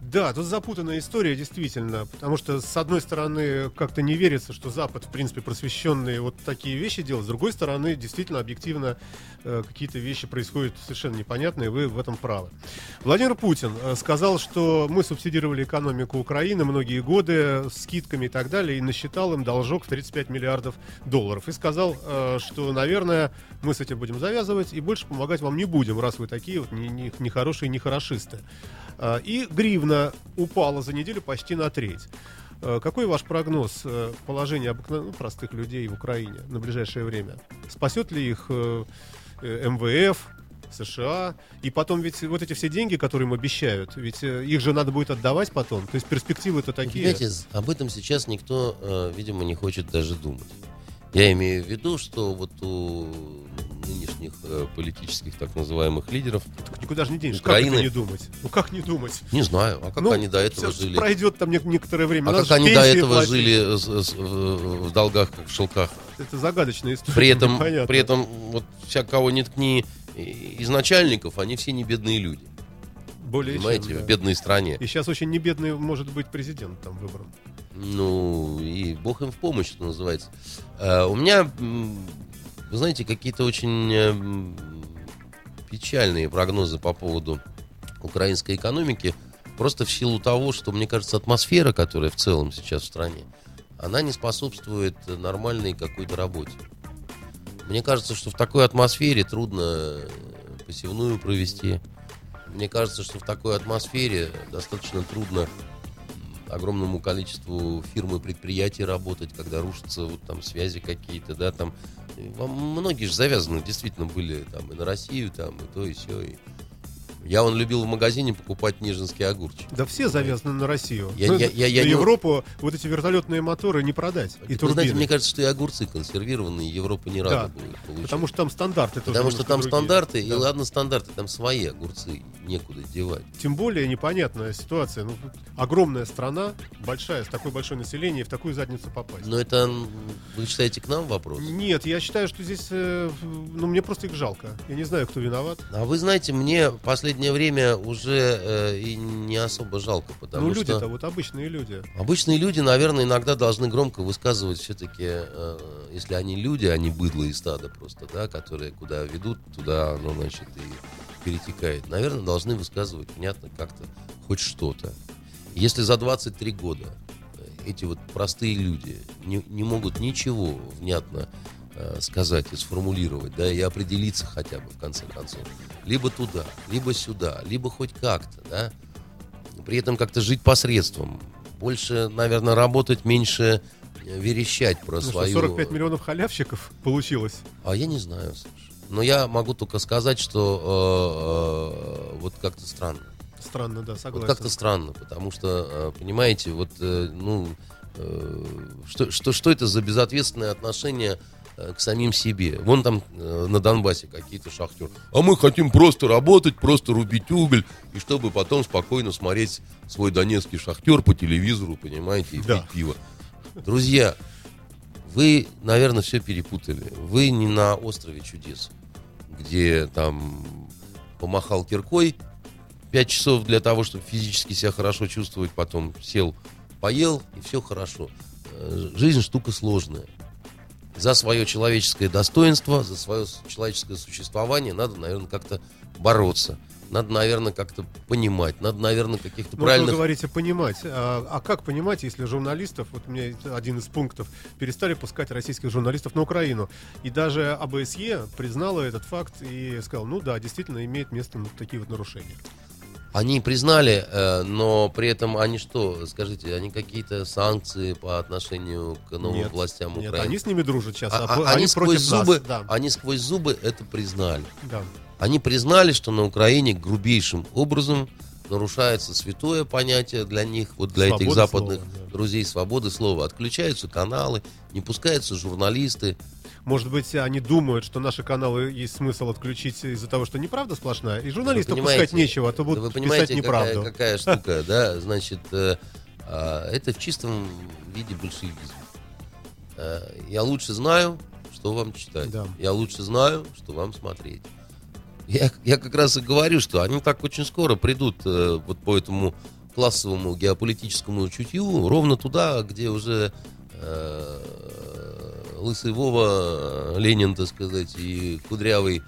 Да, тут запутанная история, действительно, потому что, с одной стороны, как-то не верится, что Запад, в принципе, просвещенный вот такие вещи делает, с другой стороны, действительно, объективно, э, какие-то вещи происходят совершенно непонятные, вы в этом правы. Владимир Путин э, сказал, что мы субсидировали экономику Украины многие годы с скидками и так далее, и насчитал им должок в 35 миллиардов долларов. И сказал, э, что, наверное, мы с этим будем завязывать и больше помогать вам не будем, раз вы такие вот не- не- нехорошие нехорошисты. А, И гривна упала за неделю почти на треть. Э, Какой ваш прогноз э, положения обыкновенных ну, простых людей в Украине на ближайшее время? Спасет ли их э, э, МВФ, США? И потом ведь вот эти все деньги, которые им обещают, ведь их же надо будет отдавать потом. То есть перспективы-то такие. Понимаете, с- об этом сейчас никто, видимо, не хочет даже думать. Я имею в виду, что вот у нынешних э, политических так называемых лидеров, Так никуда же не денешься. Украины. Как это не думать? Ну как не думать? не знаю, а как Ну, они до этого жили? Пройдет там нек- некоторое время. А надо как они до этого платить. жили с- с- в долгах, как в шелках? Это загадочная история. При этом, непонятно. при этом вот вся кого не ткни из начальников, они все не бедные люди. Более чем, Понимаете, да. в бедной стране. И сейчас очень небедный может быть президент там выбран. Ну, и бог им в помощь, что называется. Э, у меня, вы знаете, какие-то очень э, печальные прогнозы по поводу украинской экономики, просто в силу того, что, мне кажется, атмосфера, которая в целом сейчас в стране, она не способствует нормальной какой-то работе. Мне кажется, что в такой атмосфере трудно э, посевную провести. Мне кажется, что в такой атмосфере достаточно трудно огромному количеству фирм и предприятий работать, когда рушатся вот там связи какие-то, да, там во- многие же завязаны действительно были там и на Россию, там и то и все. И... Я он любил в магазине покупать нежинские огурчики. Да все завязаны на Россию. Я- Ну, я- я- я на не- Европу вот эти вертолетные моторы не продать. И Вы турбины. знаете, мне кажется, что и огурцы консервированные Европа не рада Да, будет получить. Потому что там стандарты Потому что там другие. стандарты, и Да. ладно стандарты, там свои огурцы, некуда девать. Тем более непонятная ситуация. Ну, тут огромная страна, большая, с такой большой населением, и в такую задницу попасть. Но это, вы считаете, к нам вопрос? Нет, я считаю, что здесь, э, ну, мне просто их жалко. Я не знаю, кто виноват. А вы знаете, мне в последнее время уже э, и не особо жалко, потому ну, что люди-то, вот обычные люди. обычные люди, наверное, иногда должны громко высказывать все-таки, если они люди, они быдло и стадо просто, да, которые куда ведут, туда оно, значит, и перетекает. Наверное, должны высказывать внятно как-то хоть что-то. Если за 23 года э, эти вот простые люди не, не могут ничего внятно э, сказать и сформулировать, да, и определиться хотя бы в конце концов, либо туда, либо сюда, либо хоть как-то, да, при этом как-то жить посредством, больше, наверное, работать, меньше э, верещать про Ну, что, свою... 45 миллионов халявщиков получилось. А я не знаю, Саш. Но я могу только сказать, что э, э, вот как-то странно. Странно, да, Вот согласен. как-то странно, потому что, э, понимаете, вот, э, ну, э, что, что, что это за безответственное отношение э, к самим себе? Вон там э, на Донбассе какие-то шахтеры. А мы хотим просто работать, просто рубить уголь, и чтобы потом спокойно смотреть свой донецкий шахтер по телевизору, понимаете, и Да. пить пиво. Друзья, вы, наверное, все перепутали. Вы не на острове чудес, где там помахал киркой пять часов для того, чтобы физически себя хорошо чувствовать, потом сел, поел, и все хорошо. Э, Жизнь штука сложная. За свое человеческое достоинство, за свое человеческое существование надо, наверное, как-то бороться. Надо, наверное, как-то понимать. Надо, наверное, каких-то Ну, правильных... вы говорите понимать. А, а как понимать, если журналистов, вот у меня один из пунктов, перестали пускать российских журналистов на Украину? И даже АБСЕ признала этот факт и сказала, ну да, действительно имеет место ну, такие вот нарушения. Они признали, э, но при этом они что, скажите, они какие-то санкции по отношению к новым Нет, властям Нет, Украины? они с ними дружат сейчас, А- а, а- п- они, сквозь против нас, зубы, да, они сквозь зубы это признали. да. Они признали, что на Украине грубейшим образом нарушается святое понятие для них, вот для этих Свобода западных слова, да. друзей свободы слова. Отключаются каналы, не пускаются журналисты. Может быть, они думают, что наши каналы есть смысл отключить из-за того, что неправда сплошная, и журналистам Вы пускать нечего, а то да будут Вы писать неправду. какая, какая штука, [laughs] да? Значит, э, а, это в чистом виде большевизм. Э, Я лучше знаю, что вам читать. Да. Я лучше знаю, что вам смотреть. Я, я как раз и говорю, что они так очень скоро придут э, вот по этому классовому геополитическому чутью ровно туда, где уже э, Лысый Вова, Ленин, так сказать, и Кудрявый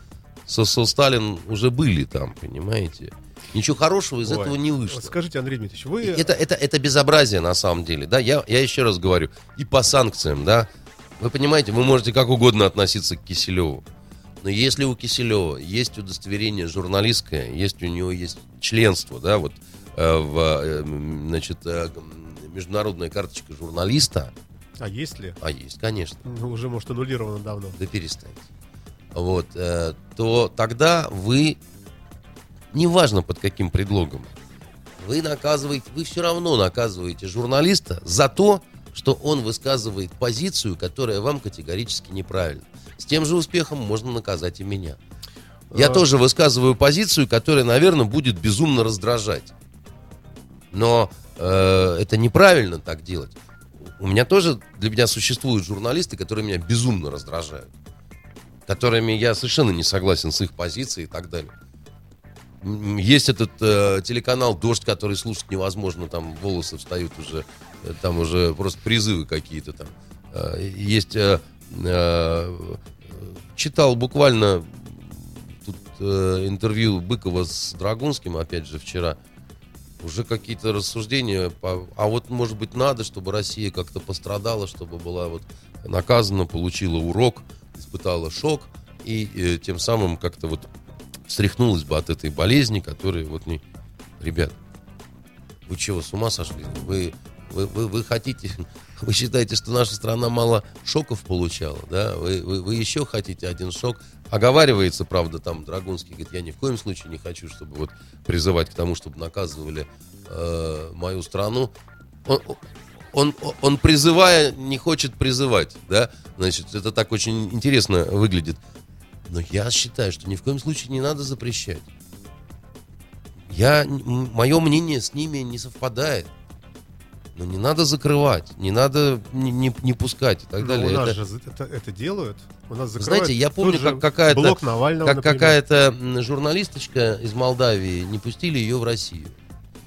Сосо Сталин уже были там, понимаете? Ничего хорошего из Ой, этого не вышло. Скажите, Андрей Дмитриевич, вы... Это, это, это безобразие на самом деле, да, я, я еще раз говорю, и по санкциям, да, вы понимаете, вы можете как угодно относиться к Киселеву, но если у Киселева есть удостоверение журналистское, есть у него есть членство, да, вот э, в, э, значит, э, международная карточка журналиста, А есть ли? а есть, конечно, Ну, уже, может, аннулировано давно. да перестаньте, вот, э, то тогда вы, неважно под каким предлогом, вы наказываете, вы все равно наказываете журналиста за то, что он высказывает позицию, которая вам категорически неправильна. С тем же успехом можно наказать и меня. Я А. тоже высказываю позицию, которая, наверное, будет безумно раздражать. Но э, это неправильно так делать. У меня тоже для меня существуют журналисты, которые меня безумно раздражают. Которыми я совершенно не согласен с их позицией и так далее. Есть этот э, телеканал Дождь, который слушать невозможно, там волосы встают уже, э, там уже просто призывы какие-то там. Э, есть э, э, читал буквально тут э, интервью Быкова с Драгунским, опять же, вчера. Уже какие-то рассуждения, по- а вот, может быть, надо, чтобы Россия как-то пострадала, чтобы была вот наказана, получила урок, испытала шок, и э, тем самым как-то вот встряхнулась бы от этой болезни, которая вот не... Ребят, вы чего, с ума сошли? Вы, вы, вы, вы хотите, вы считаете, что наша страна мало шоков получала, да? Вы, вы, вы еще хотите один шок? Оговаривается, правда, там Драгунский говорит, я ни в коем случае не хочу, чтобы вот призывать к тому, чтобы наказывали э, мою страну. Он, он, он, призывая, не хочет призывать, да? Значит, это так очень интересно выглядит. Но я считаю, что ни в коем случае не надо запрещать. Я, мое мнение с ними не совпадает. Но не надо закрывать, не надо не, не, не пускать и так Ну, далее. у нас Это- же это, это делают. У нас закрывают Знаете, я помню, как какая-то, как какая-то журналисточка из Молдавии не пустили ее в Россию.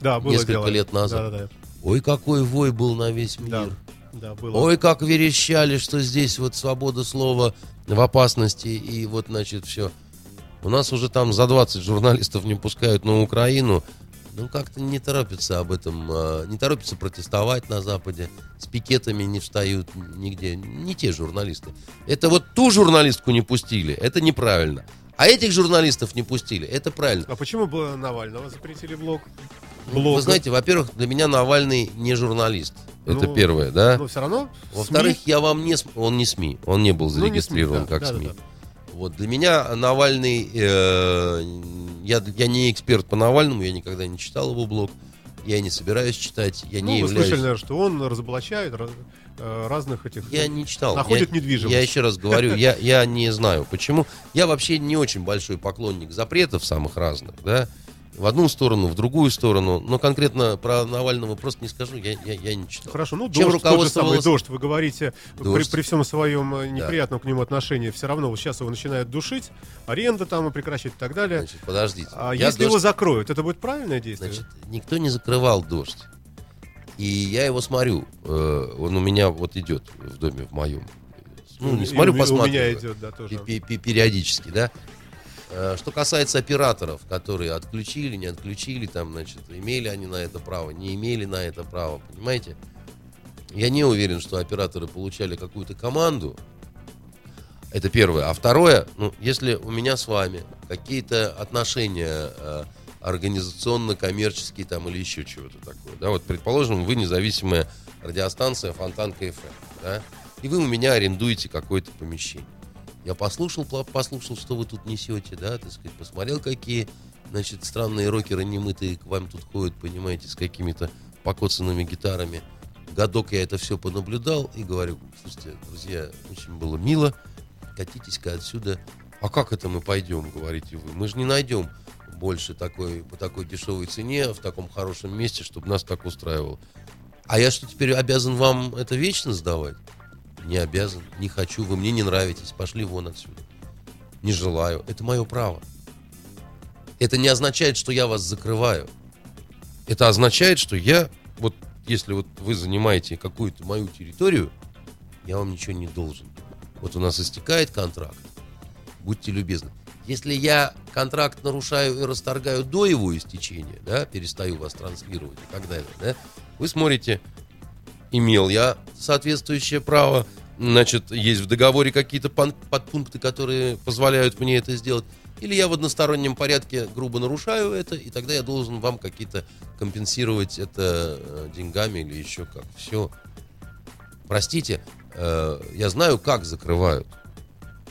да, было несколько дело. лет назад. Да, да, Ой, какой вой был на весь мир. да. Да, было. Ой, как верещали, что здесь вот свобода слова в опасности, и вот, значит, все. У нас уже там за 20 журналистов не пускают на Украину. Ну, как-то не торопятся об этом, а, не торопятся протестовать на Западе, с пикетами не встают нигде, не те журналисты. Это вот ту журналистку не пустили, это неправильно. А этих журналистов не пустили, это правильно. А почему бы Навального запретили блок? Ну, Блога? Вы знаете, во-первых, для меня Навальный не журналист. Это Ну, первое, да? Но все равно Во-вторых, я вам не... Он не СМИ, он не был Ну, не зарегистрирован СМИ, да, как да, СМИ. да, да. Вот для меня Навальный, э, я, я не эксперт по Навальному, я никогда не читал его блог, я не собираюсь читать, я Ну, не вы являюсь... слышали, наверное, что он разоблачает раз- э, разных этих... Я не читал. Находит я, недвижимость. Я еще раз говорю, я, я не знаю почему. Я вообще не очень большой поклонник запретов самых разных, да. В одну сторону, в другую сторону. Но конкретно про Навального просто не скажу, я, я, я не читал. Хорошо, ну Чем дождь, тот же самый дождь, вы говорите, при, Дождь. при всем своем э, неприятном к нему отношении, все равно вот сейчас его начинают душить, аренда там и прекращать и так далее. Значит, подождите. а Я если его дождь- закроют, это будет правильное действие? Значит, никто не закрывал дождь. И я его смотрю. э, Он у меня вот идет в доме в моем. Ну, не смотрю, меня- у меня идет, да, тоже. Пе- пе- периодически, да. Э, Что касается операторов, которые отключили, не отключили, там, значит, имели они на это право, не имели на это право, понимаете? Я не уверен, что операторы получали какую-то команду. Это первое. А второе, ну, если у меня с вами какие-то отношения э, организационно-коммерческие там или еще чего-то такое, да, вот, предположим, вы независимая радиостанция Фонтанка ФМ, да, и вы у меня арендуете какое-то помещение. Я послушал, послушал, что вы тут несете, да, так сказать, посмотрел, какие, значит, странные рокеры немытые к вам тут ходят, понимаете, с какими-то покоцанными гитарами. Годок я это все понаблюдал и говорю, слушайте, друзья, очень было мило, катитесь-ка отсюда. А как это мы пойдем, говорите вы? Мы же не найдем больше такой, по такой дешевой цене, в таком хорошем месте, чтобы нас так устраивало. А я что, теперь обязан вам это вечно сдавать? Не обязан, не хочу, вы мне не нравитесь, пошли вон отсюда. Не желаю, это мое право. Это не означает, что я вас закрываю. Это означает, что я, вот если вот вы занимаете какую-то мою территорию, я вам ничего не должен. Вот у нас истекает контракт, будьте любезны. Если я контракт нарушаю и расторгаю до его истечения, да, перестаю вас транслировать и так далее, да, вы смотрите, имел я соответствующее право, значит, есть в договоре какие-то подпункты, которые позволяют мне это сделать, или я в одностороннем порядке грубо нарушаю это, и тогда я должен вам какие-то компенсировать это э, деньгами или еще как. Все. Простите, э, я знаю, как закрывают.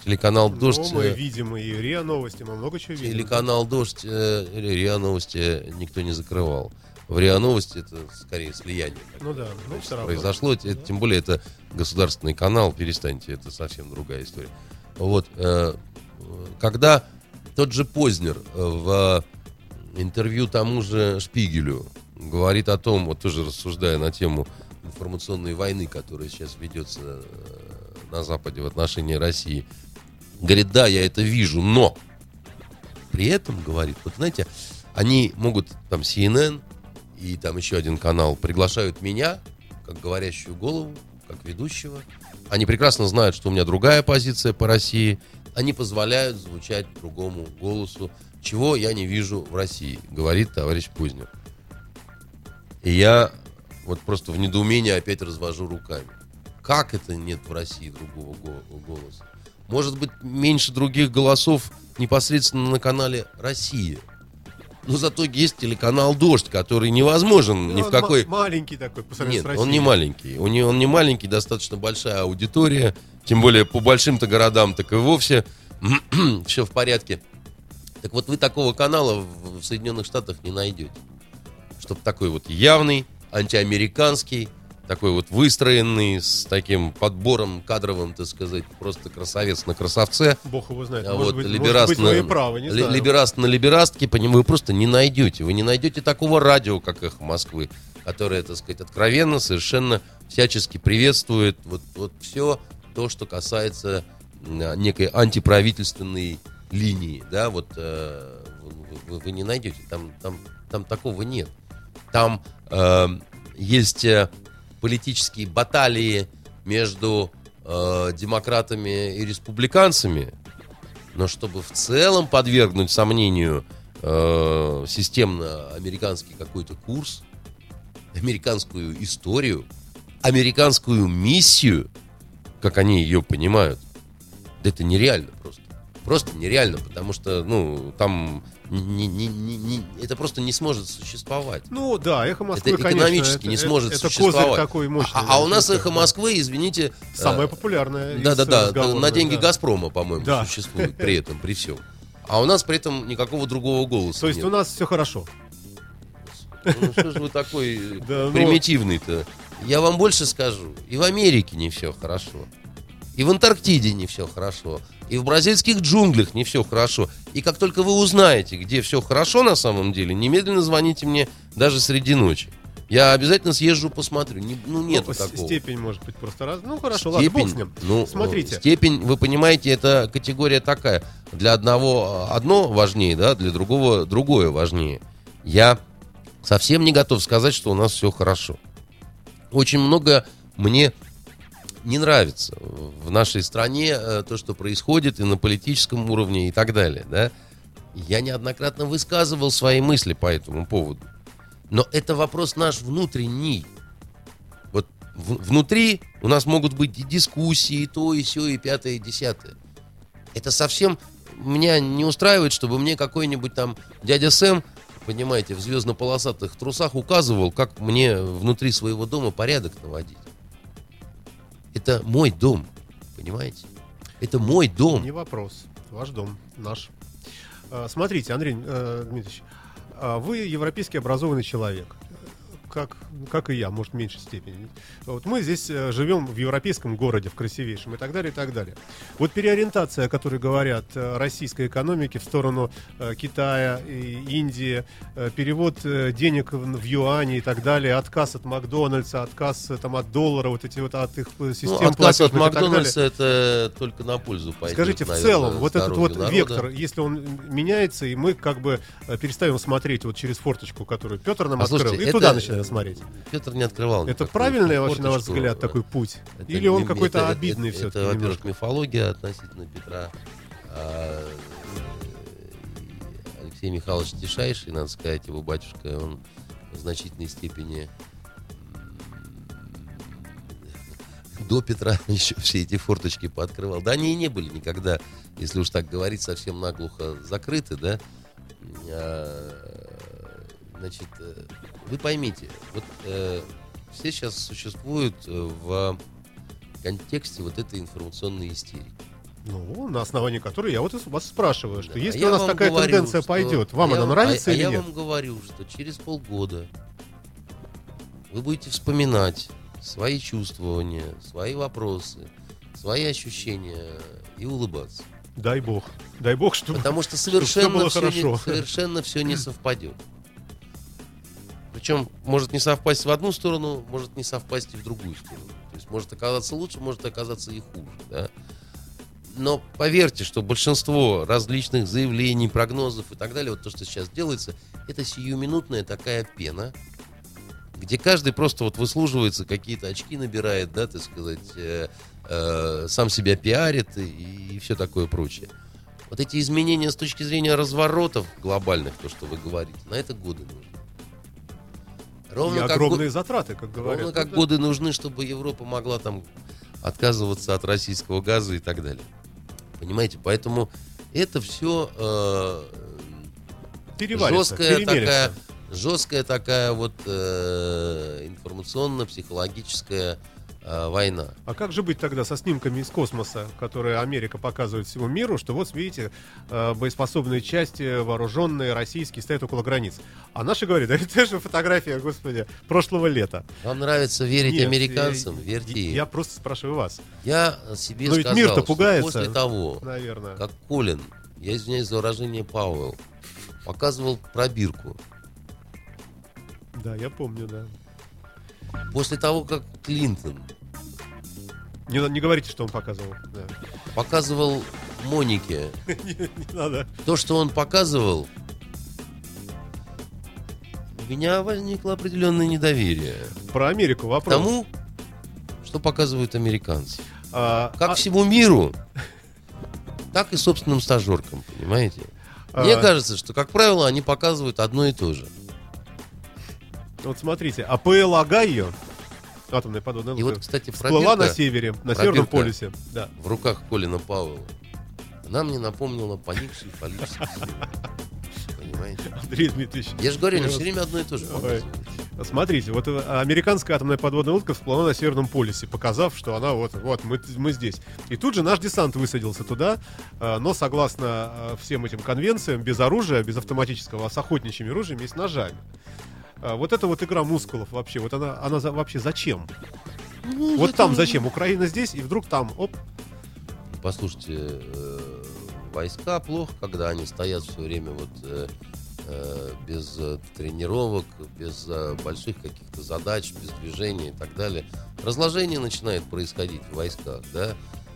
Телеканал «Дождь». Ну, мы э, видим и РИА новости, мы много чего видим. Телеканал «Дождь» или РИА Новости никто не закрывал. В РИА Новости это скорее слияние Ну да, ну все равно. произошло. Те- Тем более это государственный канал, перестаньте, это совсем другая история. Вот, э, когда тот же Познер э, в интервью тому же Шпигелю говорит о том, вот тоже рассуждая на тему информационной войны, которая сейчас ведется э, на Западе в отношении России, говорит, да, я это вижу, но при этом, говорит, вот знаете, они могут, там, CNN и там еще один канал приглашают меня, как говорящую голову, как ведущего. Они прекрасно знают, что у меня другая позиция по России. Они позволяют звучать другому голосу, чего я не вижу в России, говорит товарищ Познер. И я вот просто в недоумении опять развожу руками. Как это нет в России другого го- голоса? Может быть, меньше других голосов непосредственно на канале «Россия». Но зато есть телеканал «Дождь», который невозможен Ну, ни в какой... ма- маленький такой по Нет, с он не маленький. Он не, он не маленький, достаточно большая аудитория. Тем более по большим-то городам так и вовсе [clears throat] все в порядке. Так вот, вы такого канала в в Соединенных Штатах не найдете. Чтобы такой вот явный, антиамериканский, такой вот выстроенный, с таким подбором кадровым, так сказать, просто красавец на красавце. Бог его знает. А может вот быть, либераст может быть, и правы, не ли- знаю. либераст на либерастке, вы просто не найдете. Вы не найдете такого радио, как «Эхо Москвы», которое, так сказать, откровенно, совершенно всячески приветствует вот, вот все то, что касается м, некой антиправительственной линии, да, вот э, вы, вы- вы не найдете, там, там, там такого нет. Там э, есть э, политические баталии между э, демократами и республиканцами, но чтобы в целом подвергнуть сомнению э, системно-американский какой-то курс, американскую историю, американскую миссию, как они ее понимают, да это нереально просто. Просто нереально, потому что, ну, там не, не, не, не- это просто не сможет существовать. Ну да, эхо Москвы, это конечно, экономически не это- сможет это, существовать. козырь такой мощный. а, а у да, нас да. эхо Москвы, извините, Самое э, популярное. из Да-да-да, разговорных, на деньги да. Газпрома, по-моему, Да. существует при [laughs] этом, при всем. А у нас при этом никакого другого голоса То есть нет. у нас все хорошо. Ну что же вы такой э, [laughs] Да, ну- примитивный-то? Я вам больше скажу. И в Америке не все хорошо. И в Антарктиде не все хорошо. И в бразильских джунглях не все хорошо. И как только вы узнаете, где все хорошо на самом деле, немедленно звоните мне даже среди ночи. Я обязательно съезжу, посмотрю. Не- ну, нету Ну, такого. Степень может быть просто раз. Ну хорошо, ладно, бог с ним. ну, Смотрите. степень, вы понимаете, это категория такая. Для одного э, одно важнее, да, для другого другое важнее. Я совсем не готов сказать, что у нас все хорошо. Очень много мне не нравится в нашей стране э, то, что происходит и на политическом уровне и так далее, да. Я неоднократно высказывал свои мысли по этому поводу. Но это вопрос наш внутренний. Вот в- внутри у нас могут быть и дискуссии, и то, и все, и пятое, и десятое. Это совсем меня не устраивает, чтобы мне какой-нибудь там дядя Сэм, понимаете, в звездно-полосатых трусах указывал, как мне внутри своего дома порядок наводить. Это мой дом, понимаете? Это мой дом. Не вопрос. Ваш дом, наш. А, Смотрите, Андрей э, Дмитриевич, а вы европейский образованный человек. Как, как и я, может, в меньшей степени. Вот мы здесь э, живем в европейском городе, в красивейшем и так далее, и так далее. Вот переориентация, о которой говорят э, российской экономики в сторону э, Китая и Индии, перевод денег в, юани и так далее, отказ от Макдональдса, отказ там, от доллара, вот эти вот от их э, систем Ну, отказ от платежных и так далее. Макдональдса это только на пользу пойдет. Скажите, в целом, вот этот вот народа. вектор, если он меняется, и мы как бы перестаем смотреть вот через форточку, которую Петр нам А открыл, слушайте, и это- туда начинаем смотреть. Петр не открывал. Это правильный, вообще, на ваш взгляд, такой путь? Это Или он какой-то это- обидный это, все-таки Это, во-первых, мифология относительно Петра. А, э, Алексей Михайлович Тишайший, надо сказать, его батюшка, он в значительной степени до Петра [laughs] еще все эти форточки пооткрывал. Да, они и не были никогда, если уж так говорить, совсем наглухо закрыты, да. А, Значит, э, вы поймите, вот э, все сейчас существуют э, в контексте вот этой информационной истерики. Ну, на основании которой я вот вас спрашиваю, что Да, если а я у нас такая говорю, тенденция что- пойдет, вам а я она вам- нравится а- а или я нет? вам говорю, что через полгода вы будете вспоминать свои чувствования, свои вопросы, свои ощущения и улыбаться. Дай бог. Дай бог, что... Потому что совершенно было все, не, хорошо. совершенно все не [clears throat] совпадет. Причем может не совпасть в одну сторону, может не совпасть и в другую сторону. То есть может оказаться лучше, может оказаться и хуже. Да? Но поверьте, что большинство различных заявлений, прогнозов и так далее, вот то, что сейчас делается, это сиюминутная такая пена, где каждый просто вот выслуживается, какие-то очки набирает, да, так сказать, э, э, сам себя пиарит и, все такое прочее. Вот эти изменения с точки зрения разворотов глобальных, то, что вы говорите, на это годы нужны. И Ровно как, огромные го- затраты, как говорят. ровно как годы нужны, чтобы Европа могла там отказываться от российского газа и так далее. Понимаете? Поэтому это все Переварится, жесткая такая, жесткая такая вот э, информационно-психологическая э, война. А как же быть тогда со снимками из космоса, которые Америка показывает всему миру, что вот, видите, э, боеспособные части, вооруженные, российские, стоят около границ. А наши говорят, да это же фотография, господи, прошлого лета. Вам нравится верить Нет, американцам? я- Верьте им. Я просто спрашиваю вас, Я себе Но ведь сказал, мир-то пугается. после того, наверное. как Колин, я извиняюсь за выражение Пауэлл, показывал пробирку, Да, я помню, да. После того, как Клинтон Не, не говорите, что он показывал. да. показывал Монике [laughs] не, надо. то, что он показывал, у меня возникло определенное недоверие Про Америку вопрос. тому, что показывают американцы. А, Как а- всему миру, так и собственным стажеркам, понимаете? Мне а, кажется, что, как правило, они показывают одно и то же. Вот смотрите, АПЛ Огайо, атомная подводная И лодка, вот, кстати, всплыла на севере, на Северном полюсе. Да. в руках Колина Пауэлла, Она мне напомнила поникший фаллический Понимаете? Андрей Дмитриевич. Я же говорю, они все время одно и то же. Смотрите, вот э, американская атомная подводная лодка всплыла на Северном полюсе, показав, что она вот, вот мы, мы здесь. И тут же наш десант высадился туда, э, но согласно э, всем этим конвенциям, без оружия, без автоматического, а с охотничьими ружьями и с ножами. А Вот это вот игра мускулов вообще, вот она, она за- вообще зачем? Ну, Вот там зачем? Украина здесь, и вдруг там, оп, Послушайте, э, войска плохо, когда они стоят все время вот э, э, без э, тренировок, без э, больших каких-то задач, без движения и так далее. Разложение начинает происходить в войсках, да.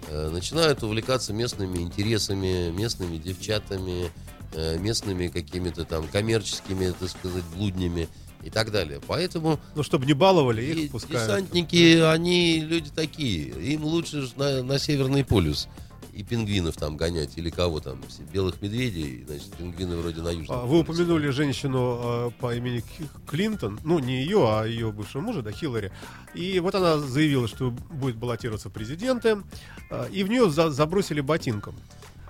Э, начинают увлекаться местными интересами, местными девчатами, э, местными какими-то там коммерческими, так сказать, блуднями и так далее. Поэтому ну чтобы не баловали и их, пускай. десантники, они люди такие. Им лучше на, на Северный полюс и пингвинов там гонять, или кого там, белых медведей, значит, пингвины вроде на Южном А, Вы упомянули женщину э, по имени Клинтон, ну не ее, а ее бывшего мужа, да, Хиллари. И вот она заявила, что будет баллотироваться в президенты, э, и в нее за- забросили ботинком.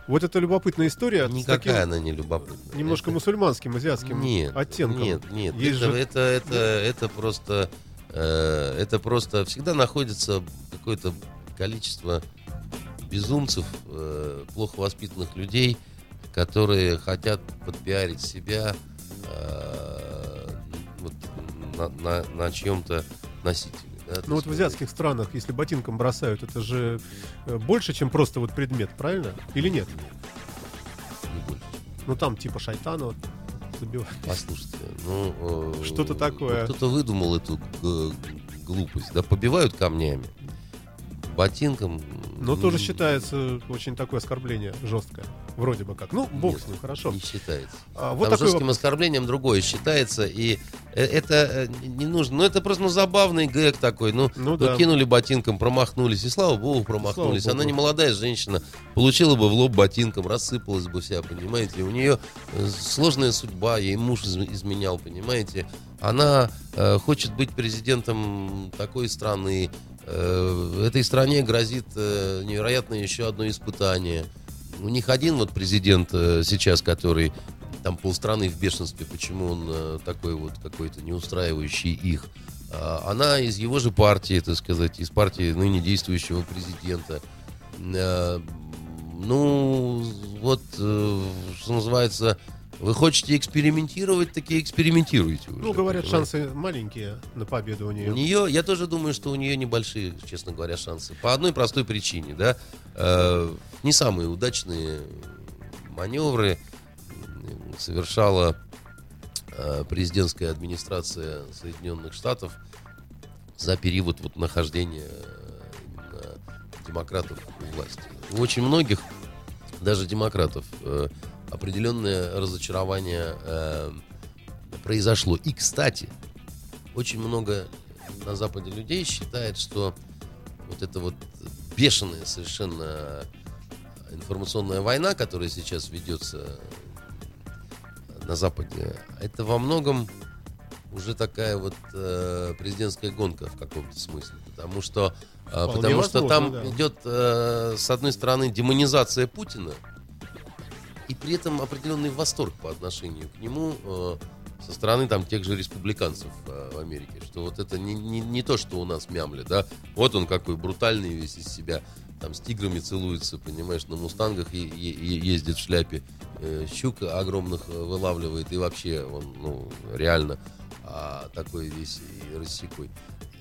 Вот это любопытная история. Никакая таким она не любопытная. немножко Это- мусульманским, азиатским нет, оттенком. Нет, нет, Есть это, же- это, это, это просто, э, это просто всегда находится какое-то количество безумцев, э, плохо воспитанных людей, которые хотят подпиарить себя э, вот, на, на, на чьем-то носителе. Да, Ну вот в азиатских странах, если ботинком бросают, это же э, больше, чем просто вот предмет, правильно? Или нет? не больше. Ну там типа шайтана вот забивают. Послушайте, ну... э, Что-то такое. ну, кто-то выдумал эту г- глупость, да, побивают камнями, ботинком. Но м, тоже считается очень такое оскорбление жесткое. Вроде бы как. Ну, бог Нет, с ним, хорошо. Не считается. А, вот Там такой жестким оскорблением другое считается, и э, это э, не нужно. Ну, это просто ну, забавный гэг такой. Ну, Ну ну, да. кинули ботинком, промахнулись, и слава богу, промахнулись. Слава Она богу. не молодая женщина, получила бы в лоб ботинком, рассыпалась бы вся, понимаете. У нее э, сложная судьба, ей муж из- изменял, понимаете. Она э, хочет быть президентом такой страны. Э, этой стране грозит э, невероятное еще одно испытание. У них один вот президент э, сейчас, который там полстраны в бешенстве, почему он такой вот какой-то не устраивающий их. А, Она из его же партии, так сказать, из партии ныне действующего президента. Ну, вот, что называется, вы хотите экспериментировать, таки экспериментируйте уже. Ну, говорят, понимаете? шансы маленькие на победу у нее. У нее, я тоже думаю, что у нее небольшие, честно говоря, шансы. По одной простой причине, да. Э, не самые удачные маневры совершала э, президентская администрация Соединенных Штатов за период вот нахождения э, демократов у власти. У очень многих, даже демократов, э, определенное разочарование э, произошло. И, кстати, очень много на Западе людей считает, что вот эта вот бешеная совершенно информационная война, которая сейчас ведется на Западе, это во многом уже такая вот э, президентская гонка в каком-то смысле, потому что э, потому что возможно, там да. идет э, с одной стороны демонизация Путина и при этом определенный восторг по отношению к нему э, со стороны там тех же республиканцев э, в Америке, что вот это не, не, не то, что у нас мямля, да, вот он какой брутальный весь из себя, там с тиграми целуется, понимаешь, на мустангах и- и ездит в шляпе, э, щук огромных э, вылавливает и вообще он, ну, реально а, такой весь и рассекой.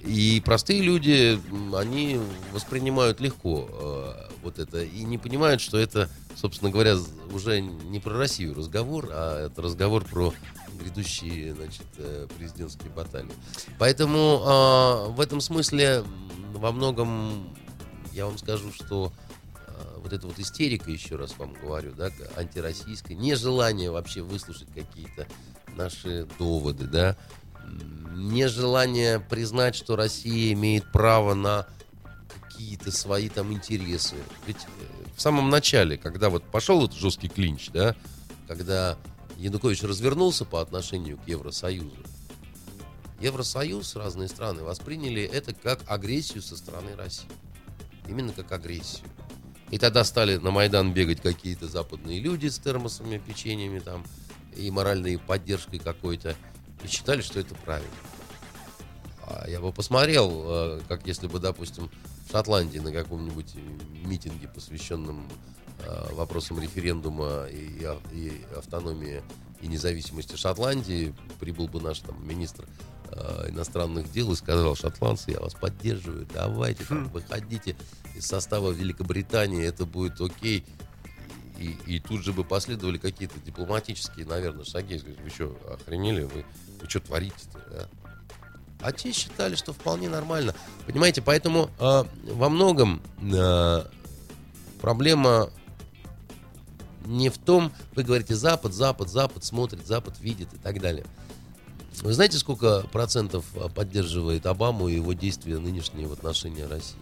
И простые люди, они воспринимают легко э, вот это и не понимают, что это, собственно говоря, уже не про Россию разговор, а это разговор про грядущие, значит, э, президентские баталии. Поэтому а, в этом смысле во многом я вам скажу, что а, вот эта вот истерика, еще раз вам говорю, да, антироссийская, нежелание вообще выслушать какие-то наши доводы, да, нежелание признать, что Россия имеет право на какие-то свои там интересы. Ведь э, в самом начале, когда вот пошел этот жесткий клинч, да, когда Янукович развернулся по отношению к Евросоюзу, Евросоюз, разные страны восприняли это как агрессию со стороны России. Именно как агрессию. И тогда стали на Майдан бегать какие-то западные люди с термосами, печеньями там и моральной поддержкой какой-то. И считали, что это правильно. А я бы посмотрел, э, как если бы, допустим, Шотландии на каком-нибудь митинге, посвященном э, вопросам референдума и, и автономии и независимости Шотландии, прибыл бы наш там министр э, иностранных дел и сказал, шотландцы, я вас поддерживаю, давайте, там, выходите из состава Великобритании, это будет окей. И, и тут же бы последовали какие-то дипломатические, наверное, шаги. Вы что, охренели? Вы, вы что творите-то? А? А те считали, что вполне нормально. Понимаете, поэтому э, во многом э, проблема не в том, вы говорите Запад, Запад, Запад смотрит, Запад видит и так далее. Вы знаете, сколько процентов поддерживает Обаму и его действия нынешние в отношении России?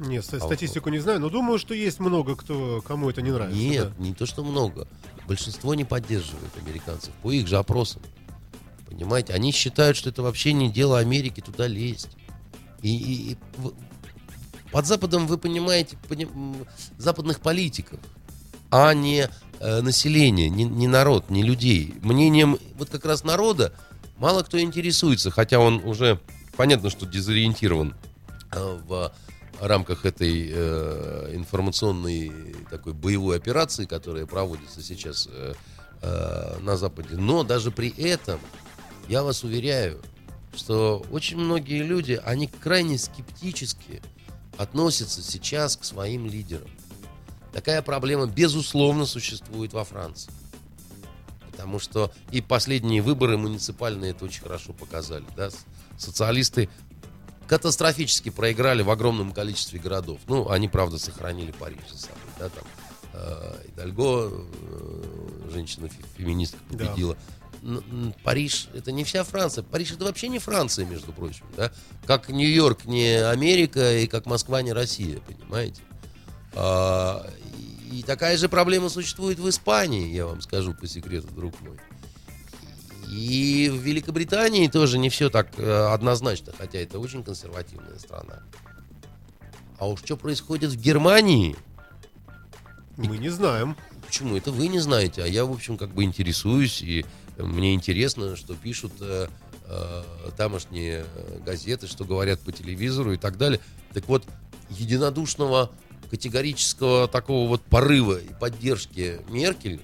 Нет, статистику не знаю, но думаю, что есть много, кто, кому это не нравится. Нет, да. не то, что много. Большинство не поддерживает американцев по их же опросам. Понимаете, они считают, что это вообще не дело Америки туда лезть. И, и, и под Западом вы понимаете поним, западных политиков, а не э, население, не, не народ, не людей. Мнением вот как раз народа мало кто интересуется, хотя он уже понятно, что дезориентирован э, в рамках этой э, информационной такой боевой операции, которая проводится сейчас э, э, на Западе. Но даже при этом, я вас уверяю, что очень многие люди, они крайне скептически относятся сейчас к своим лидерам. Такая проблема, безусловно, существует во Франции. Потому что и последние выборы муниципальные это очень хорошо показали. Да? Социалисты катастрофически проиграли в огромном количестве городов. Ну, они, правда, сохранили Париж за собой. Да, там, э, Идальго, э, женщина-феминистка, победила. Да. Париж это не вся Франция. Париж это вообще не Франция, между прочим. Да? Как Нью-Йорк не Америка и как Москва не Россия, понимаете? А, и такая же проблема существует в Испании, я вам скажу по секрету, друг мой. И в Великобритании тоже не все так э, однозначно, хотя это очень консервативная страна. А уж что происходит в Германии? Мы не знаем. Почему? Это вы не знаете, а я, в общем, как бы интересуюсь, и мне интересно, что пишут э, э, тамошние газеты, что говорят по телевизору и так далее. Так вот, единодушного категорического такого вот порыва и поддержки Меркель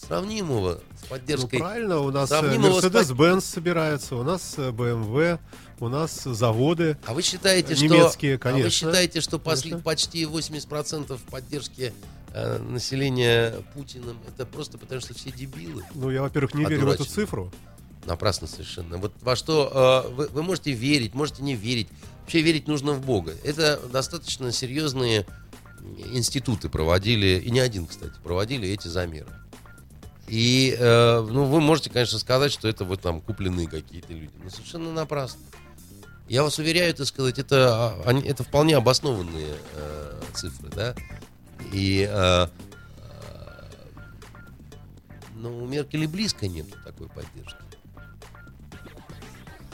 сравнимого поддержкой. Ну, правильно, у нас Mercedes-Benz собирается, у нас BMW, у нас заводы а вы считаете, немецкие, что, конечно. А вы считаете, что после, почти 80% поддержки э, населения Путиным это просто потому, что все дебилы? Ну, я, во-первых, не верю в эту цифру. Напрасно совершенно. Вот во что э, вы, вы можете верить, можете не верить. Вообще верить нужно в Бога. Это достаточно серьезные институты проводили, и не один, кстати, проводили эти замеры. И, э, ну, вы можете, конечно, сказать, что это вот там купленные какие-то люди. Но совершенно напрасно. Я вас уверяю, это сказать, это, а, это вполне обоснованные э, цифры, да. И э, э, ну, у Меркель близко нет такой поддержки.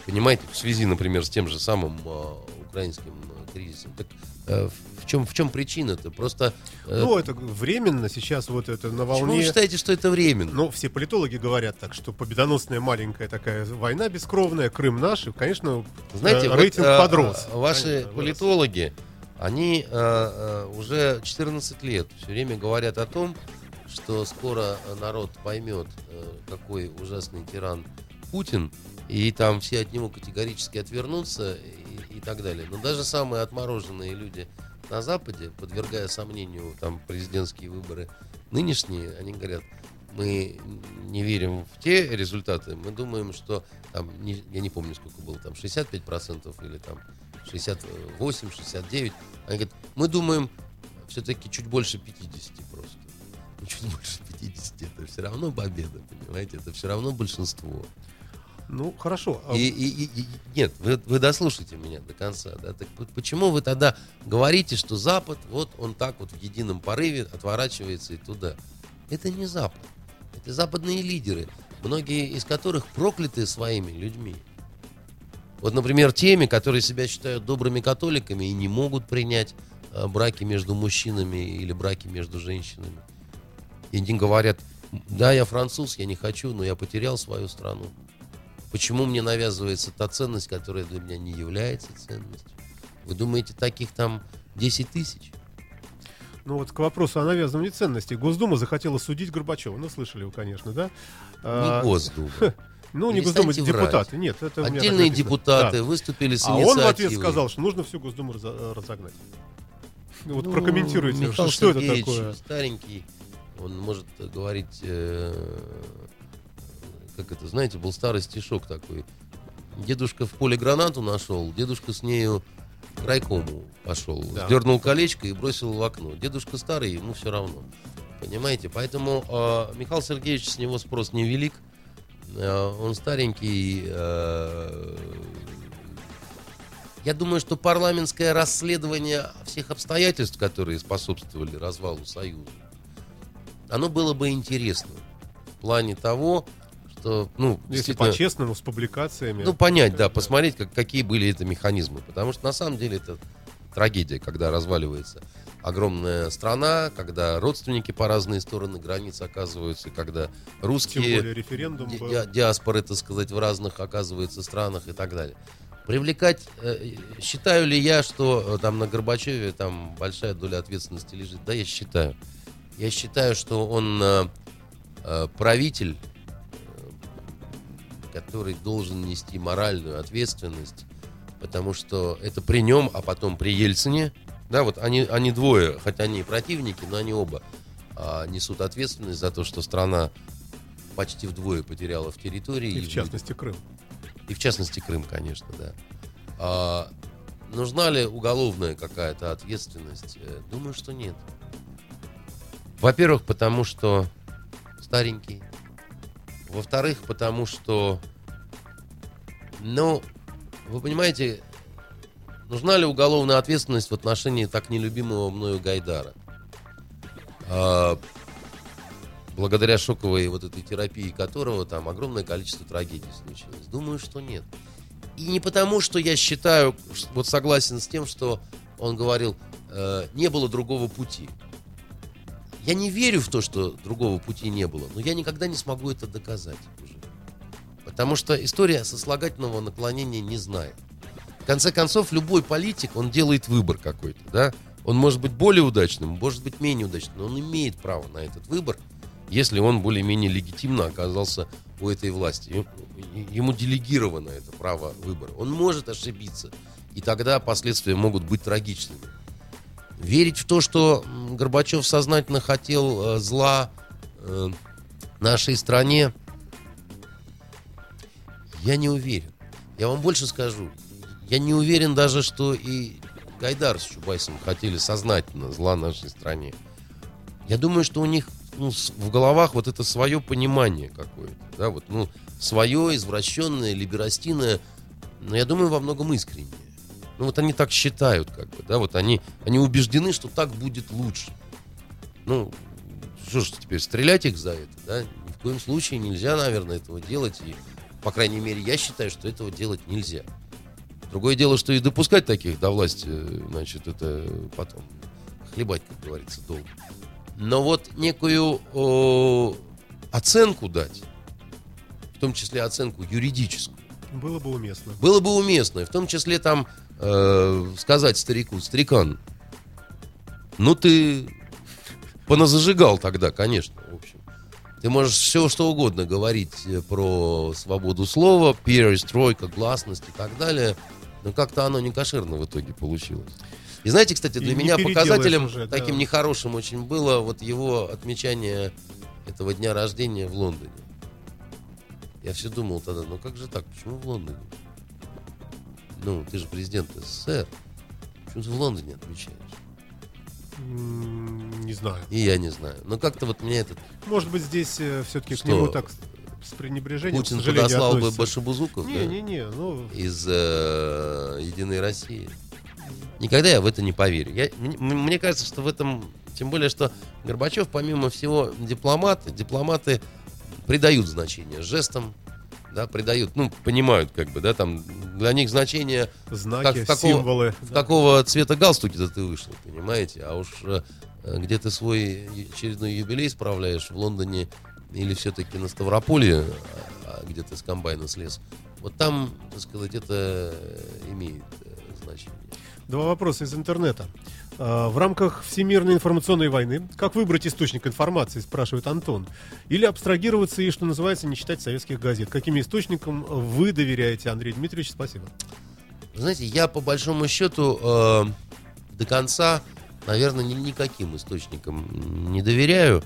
Понимаете, в связи, например, с тем же самым э, украинским э, кризисом. Так Э, в чем, в чем причина-то? Просто... Э, ну, это временно сейчас вот это на волне... Почему вы считаете, что это временно? Ну, все политологи говорят так, что победоносная маленькая такая война бескровная, Крым наш, и, конечно, Знаете, рейтинг вот, подрос. Ваши конечно, политологи, они э, уже 14 лет все время говорят о том, что скоро народ поймет, какой ужасный тиран Путин, и там все от него категорически отвернутся, и так далее. Но даже самые отмороженные люди на Западе, подвергая сомнению там президентские выборы нынешние, они говорят, мы не верим в те результаты, мы думаем, что там, не, я не помню, сколько было, там 65% или там 68, 69. Они говорят, мы думаем все-таки чуть больше 50 просто. Ну, чуть больше 50 это все равно победа, понимаете, это все равно большинство. Ну, хорошо. А и, и, и, нет, вы, вы дослушайте меня до конца. Да? Так почему вы тогда говорите, что Запад, вот он так вот в едином порыве отворачивается и туда? Это не Запад. Это западные лидеры, многие из которых прокляты своими людьми. Вот, например, теми, которые себя считают добрыми католиками и не могут принять э, браки между мужчинами или браки между женщинами. И они говорят, да, я француз, я не хочу, но я потерял свою страну. Почему мне навязывается та ценность, которая для меня не является ценностью? Вы думаете, таких там 10 тысяч? Ну вот к вопросу о навязывании ценностей. Госдума захотела судить Горбачева. Ну, слышали вы, конечно, да? Не Госдума. [laughs] Ну, не Госдума, врать. депутаты. Нет, это Отдельные депутаты Да. выступили с А он в ответ инициативой. сказал, что нужно всю Госдуму разо- разогнать. Вот Ну, прокомментируйте, Михаил что, что это Сергеевич такое? старенький, он может говорить, э, как это, знаете, был старый стишок такой. Дедушка в поле гранату нашел, дедушка с нею к райкому пошел. Да. Дернул колечко и бросил в окно. Дедушка старый, ему все равно. Понимаете? Поэтому э, Михаил Сергеевич с него спрос невелик. Э, он старенький. э, я думаю, что парламентское расследование всех обстоятельств, которые способствовали развалу Союза, оно было бы интересно. В плане того, что, ну, Если по-честному, с публикациями. ну, понять, да, посмотреть, как, какие были это механизмы. Потому что на самом деле это трагедия, когда разваливается огромная страна, когда родственники по разные стороны границ оказываются, когда Тем русские более референдум ди- ди- диаспоры, так сказать, в разных, оказывается, странах и так далее. Привлекать, э, считаю ли я, что э, там на Горбачеве там большая доля ответственности лежит? Да, я считаю. Я считаю, что он э, э, правитель, э, который должен нести моральную ответственность, потому что это при нем, а потом при Ельцине, да, вот они, они двое, хотя они и противники, но они оба а, несут ответственность за то, что страна почти вдвое потеряла в территории. И в будет- частности Крым. и в частности Крым, конечно, да. А, нужна ли уголовная какая-то ответственность? Э, Думаю, что нет. Во-первых, потому что старенький. Во-вторых, потому что, ну, вы понимаете, нужна ли уголовная ответственность в отношении так нелюбимого мною Гайдара? А, благодаря шоковой вот этой терапии которого там огромное количество трагедий случилось. Думаю, что нет. И не потому, что я считаю, вот согласен с тем, что он говорил, э, не было другого пути. Я не верю в то, что другого пути не было, но я никогда не смогу это доказать уже. Потому что история сослагательного наклонения не знает. В конце концов, любой политик, он делает выбор какой-то, да? Он может быть более удачным, может быть менее удачным, но он имеет право на этот выбор, если он более-менее легитимно оказался у этой власти. Ем- Ему делегировано это право выбора. Он может ошибиться, и тогда последствия могут быть трагичными. Верить в то, что Горбачев сознательно хотел э, зла э, нашей стране, я не уверен. Я вам больше скажу. Я не уверен даже, что и Гайдар с Чубайсом хотели сознательно зла нашей стране. Я думаю, что у них ну, в головах вот это свое понимание какое-то. Да, вот, ну, свое извращенное, либерастиное, но я думаю, во многом искреннее. Ну, вот они так считают, как бы, да, вот они, они убеждены, что так будет лучше. Ну, что ж теперь, стрелять их за это, да? Ни в коем случае нельзя, наверное, этого делать. И, по крайней мере, я считаю, что этого делать нельзя. Другое дело, что и допускать таких до власти, э, значит, это потом хлебать, как говорится, долго. Но вот некую о, оценку дать, в том числе оценку юридическую, Было бы уместно. было бы уместно, в том числе там э, сказать старику, старикан, ну ты поназажигал тогда, конечно, в общем. Ты можешь все что угодно говорить э, про свободу слова, перестройка, гласность и так далее, но как-то оно не кошерно в итоге получилось. И знаете, кстати, для И меня показателем уже, да. таким нехорошим очень было вот его отмечание этого дня рождения в Лондоне. Я все думал тогда, ну как же так, почему в Лондоне? Ну, ты же президент СССР. Почему ты в Лондоне отмечаешь? Не знаю. И я не знаю. Но как-то вот меня этот Может быть, здесь все-таки к нему так с- пренебрежением, Путин подослал бы относятся. Башибузуков, да? Не-не-не, ну, из э, Единой России. Никогда я в это не поверю. Я, мне, мне кажется, что в этом, тем более, что Горбачев, помимо всего, дипломат, дипломаты придают значение жестам, да, придают, ну, понимают, как бы, да, там для них значение Знаки, как- какого- символы. в да. какого цвета галстуки-то ты вышел, понимаете? А уж э, где ты свой очередной юбилей справляешь в Лондоне или все-таки на Ставрополе, а, а где ты с комбайна слез, вот там, так сказать, это э, имеет э, значение. Два вопроса из интернета. А, В рамках Всемирной информационной войны, как выбрать источник информации, спрашивает Антон. Или абстрагироваться и, что называется, не читать советских газет? Каким источникам вы доверяете, Андрей Дмитриевич? Спасибо. Знаете, я по большому счету э, до конца, наверное, ни- никаким источникам не доверяю.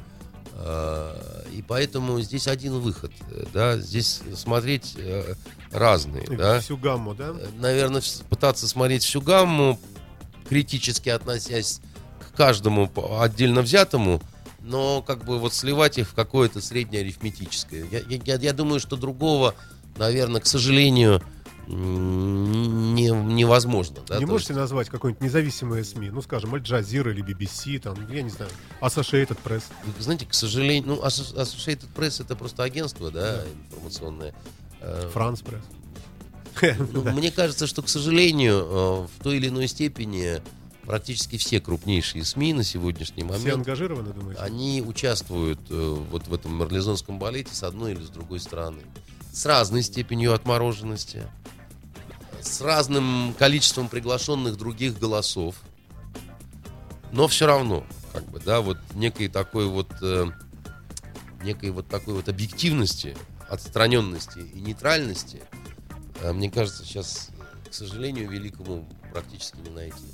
Э, и поэтому здесь один выход. э, Да, здесь смотреть э, разные. Да? Всю гамму, да? Наверное, вс- пытаться смотреть всю гамму, критически относясь к каждому отдельно взятому, но как бы вот сливать их в какое-то среднее арифметическое. Я, я- я- думаю, что другого, наверное, к сожалению, не, невозможно. да, не то можете есть- назвать какое-нибудь независимое СМИ? Ну, скажем, Аль Джазира или BBC, там, я не знаю, Associated Press. Знаете, к сожалению, ну, Asso- Associated Press это просто агентство, да, информационное. Э, Франс Пресс. Ну, [laughs] Мне кажется, что, к сожалению, э, в той или иной степени практически все крупнейшие СМИ на сегодняшний Все момент, ангажированы, думаете? они участвуют э, вот в этом марлезонском балете с одной или с другой стороны. С разной степенью отмороженности, с разным количеством приглашенных других голосов. Но все равно, как бы, да, вот некой такой вот, э, некой вот такой вот объективности, отстраненности и нейтральности, э, мне кажется, сейчас, к сожалению, великому практически не найти.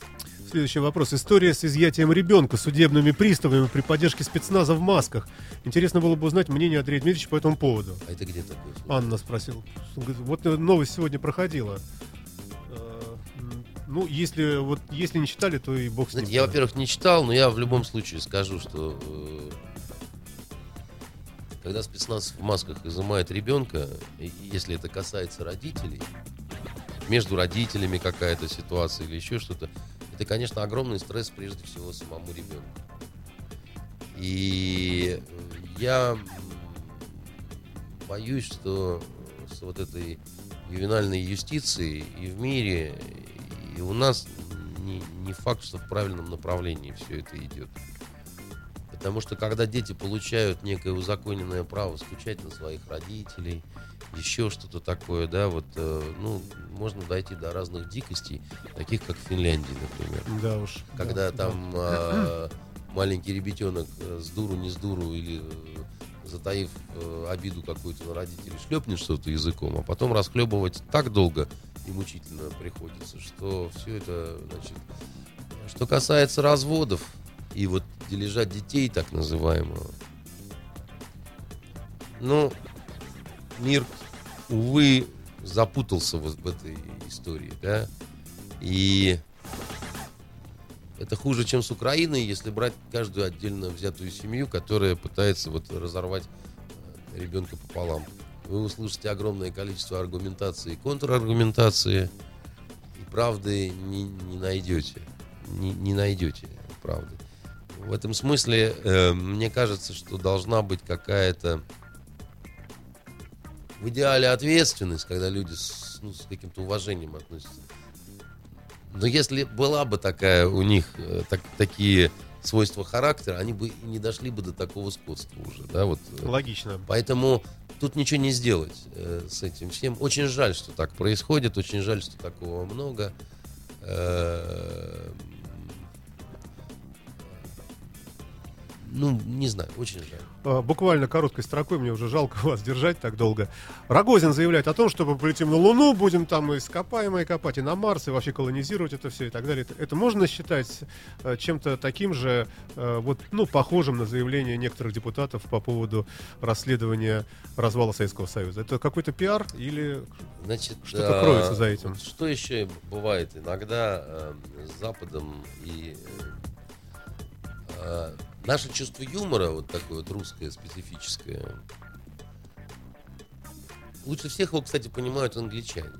Следующий вопрос. История с изъятием ребенка судебными приставами при поддержке спецназа в масках. Интересно было бы узнать мнение Андрея Дмитриевича по этому поводу. А это где такое? Анна спросила. Вот э, новость сегодня проходила. Ну, если вот если не читали, то и бог с ним. Я, во-первых, не читал, но я в любом случае скажу, что э, когда спецназ в масках изымает ребенка, если это касается родителей, между родителями какая-то ситуация или еще что-то, это, конечно, огромный стресс прежде всего самому ребенку. И я боюсь, что с вот этой ювенальной юстицией и в мире, и у нас не, не факт, что в правильном направлении все это идет. Потому что когда дети получают некое узаконенное право стучать на своих родителей, еще что-то такое, да, вот, э, ну, можно дойти до разных дикостей, таких как в Финляндии, например. Да уж. Когда да, там э, маленький ребятенок э, с дуру, не с дуру, или э, затаив э, обиду какую-то на родителей, шлепнет что-то языком, а потом расхлебывать так долго и мучительно приходится, что все это, значит... Что касается разводов и вот дележа детей, так называемого, ну, мир, увы, запутался вот в этой истории, да, и это хуже, чем с Украиной, если брать каждую отдельно взятую семью, которая пытается вот разорвать э, ребенка пополам. Вы услышите огромное количество аргументации и контраргументации, правды не, не найдете. Не, не найдете правды. В этом смысле э, мне кажется, что должна быть какая-то в идеале ответственность, когда люди с, ну, с каким-то уважением относятся. Но если была бы такая у них э, так- такие свойства характера, они бы не дошли бы до такого скотства уже, да, вот. Логично. Поэтому тут ничего не сделать э, с этим всем. Очень жаль, что так происходит, очень жаль, что такого много. Э, Ну, не знаю, очень жаль. А, Буквально короткой строкой, мне уже жалко вас держать так долго. Рогозин заявляет о том, что мы полетим на Луну, будем там ископаемые копать, и на Марс, и вообще колонизировать это все и так далее. Это, это можно считать э, чем-то таким же, э, вот, ну, похожим на заявление некоторых депутатов по поводу расследования развала Советского Союза? Это какой-то пиар или Значит, Что-то а, кроется за этим. Что еще бывает иногда э, с Западом и э, э, наше чувство юмора, вот такое вот русское, специфическое, лучше всех его, кстати, понимают англичане.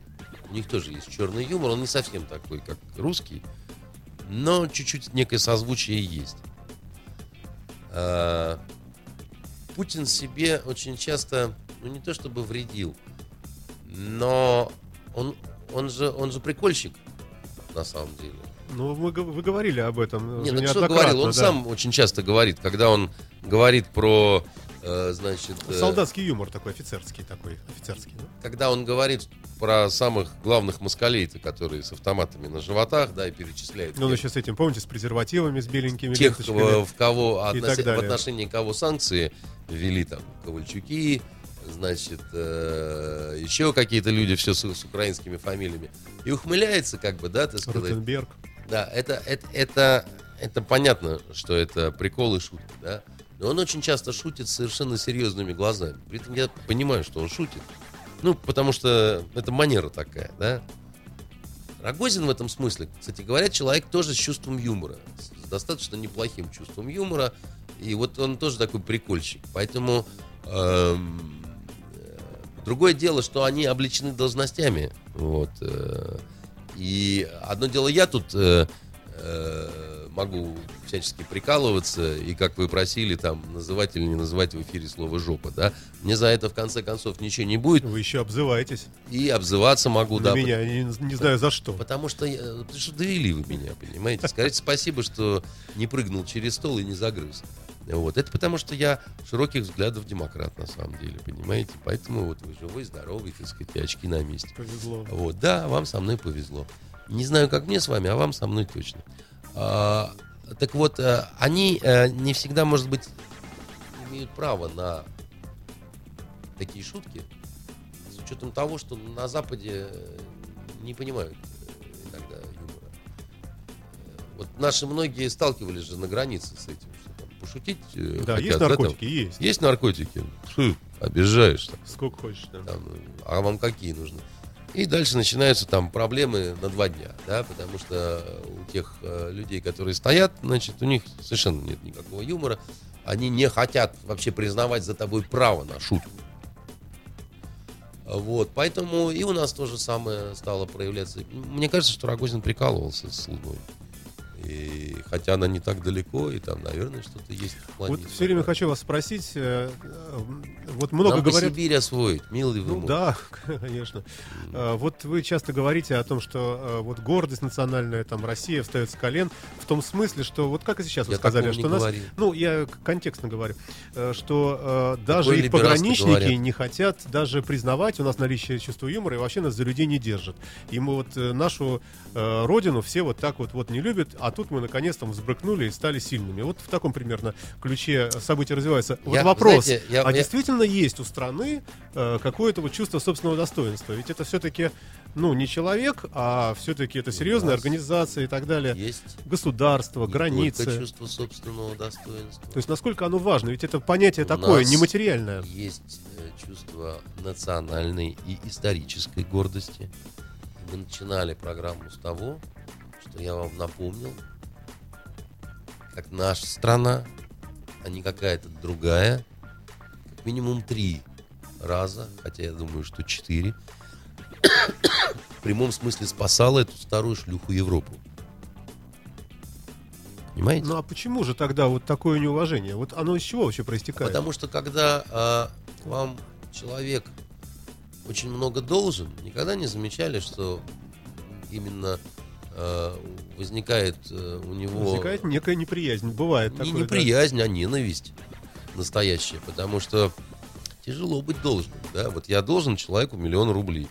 У них тоже есть черный юмор, он не совсем такой, как русский, но чуть-чуть некое созвучие есть. А, Путин себе очень часто, ну не то чтобы вредил, но он он же, он же прикольщик, на самом деле. Ну, г- вы говорили об этом. Не, уже ну что говорил, он да. сам очень часто говорит, когда он говорит про, э, значит, э, Солдатский юмор такой, офицерский такой, офицерский. да? когда он говорит про самых главных москалей, которые с автоматами на животах, да, и перечисляет Ну, он тех, еще с этим, помните, с презервативами, с беленькими тех, ленточками. в, в кого далее. в отношении кого санкции ввели там Ковальчуки, значит, э, еще какие-то люди, все с, с украинскими фамилиями. И ухмыляется, как бы, да, так сказать. Ротенберг. Да, это, это, это, это понятно, что это прикол и шутки, да. Но он очень часто шутит совершенно серьезными глазами. При этом я понимаю, что он шутит. Ну, потому что это манера такая, да. Рогозин в этом смысле, кстати говоря, человек тоже с чувством юмора. С достаточно неплохим чувством юмора. И вот он тоже такой прикольщик. Поэтому эм, другое дело, что они обличены должностями. Вот. э, и одно дело, я тут э, э, могу всячески прикалываться, и как вы просили, там, называть или не называть в эфире слово «жопа», да? Мне за это, в конце концов, ничего не будет, Вы еще обзываетесь и обзываться могу, на да. меня, я не, не знаю за что. Потому что, потому что довели вы меня, понимаете? Скажите спасибо, что не прыгнул через стол и не загрыз. Вот. Это потому, что я широких взглядов демократ, на самом деле, понимаете? Поэтому вот вы живой, здоровый, так сказать, и очки на месте. Повезло. Вот, да, вам со мной повезло. Не знаю, как мне с вами, а вам со мной точно. А, так вот, э, они э, не всегда, может быть, имеют право на такие шутки, с учетом того, что на Западе э, не понимают иногда юмора. Вот наши многие сталкивались же на границе с этим, пошутить э, Да, хотят, есть там. наркотики, есть. Есть наркотики? Фу, обижаешь. там. Сколько хочешь. да. Там, а вам какие нужны? И дальше начинаются там проблемы на два дня, да, потому что у тех э, людей, которые стоят, значит, у них совершенно нет никакого юмора, они не хотят вообще признавать за тобой право на шутку. Вот, поэтому и у нас то же самое стало проявляться. Мне кажется, что Рогозин прикалывался с Луной. И хотя она не так далеко, и там, наверное, что-то есть в плане. Вот все время хочу вас спросить, э, э, вот много Нам говорят... Сибирь освоить, милый вы Ну мой. да, [laughs] конечно. А, Вот вы часто говорите о том, что а, вот гордость национальная, там Россия встает с колен, в том смысле, что вот как и сейчас вы Я сказали, что нас, говорил. ну я контекстно говорю, что э, даже и либерасты пограничники говорят. не хотят даже признавать у нас наличие чувства юмора и вообще нас за людей не держат. И мы вот нашу родину все вот так вот вот не любят, а тут мы наконец-то взбрыкнули и стали сильными. Вот в таком примерно ключе события развиваются. Вот Я, вопрос, знаете, я- а я- действительно есть у страны э, какое-то вот чувство собственного достоинства? Ведь это все-таки, ну, не человек, а все-таки это серьезная организация и так далее. Есть Государство, не границы. чувство собственного достоинства. То есть насколько оно важно? Ведь это понятие У такое, нематериальное. Есть э, чувство национальной и исторической гордости. Мы начинали программу с того, что я вам напомнил, как наша страна, а не какая-то другая, как минимум три раза, хотя я думаю, что четыре, в прямом смысле спасала эту старую шлюху Европу. Понимаете? Ну а почему же тогда вот такое неуважение? Вот оно из чего вообще проистекает? Потому что когда а, вам человек очень много должен, никогда не замечали, что именно возникает а, у него Возникает некая неприязнь. Бывает не такое. да. неприязнь, а ненависть настоящая, потому что тяжело быть должным, да, вот я должен человеку миллион рублей,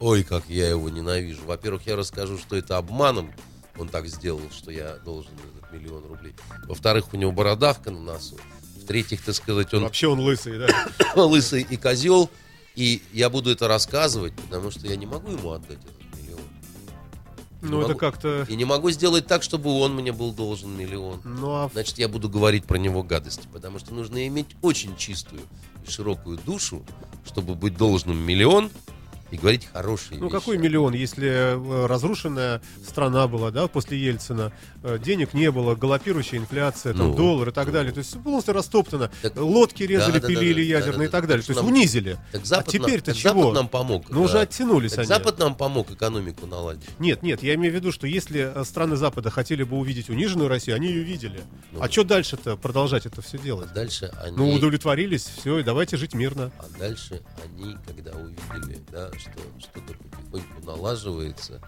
ой, как я его ненавижу, во-первых, я расскажу, что это обманом он так сделал, что я должен этот миллион рублей, во-вторых, у него бородавка на носу, в-третьих, так сказать, он Вообще он лысый, да. [coughs] лысый и козел, и я буду это рассказывать, потому что я не могу ему отдать этот. Ну это как-то... И не могу сделать так, чтобы он мне был должен миллион. Ну а Значит, я буду говорить про него гадости, потому что нужно иметь очень чистую и широкую душу, чтобы быть должным миллион и говорить хорошие Ну вещи. какой миллион, если э, разрушенная страна была, да, после Ельцина, э, денег не было, галопирующая инфляция, там Ну, доллар и так далее, то есть полностью растоптано, Так- лодки резали, Да, пилили да, ядерные да, да, и так далее, то есть нам- унизили. Так Запад, а теперь-то чего? Запад нам помог. Ну уже да. оттянулись Так они. Запад нам помог экономику наладить. Нет, нет, я имею в виду, что если э, страны Запада хотели бы увидеть униженную Россию, они ее видели. Ну. А что дальше-то продолжать это все А делать? дальше они... Ну, удовлетворились, все, и давайте жить мирно. А дальше они, когда увидели, да, что что-то потихоньку налаживается,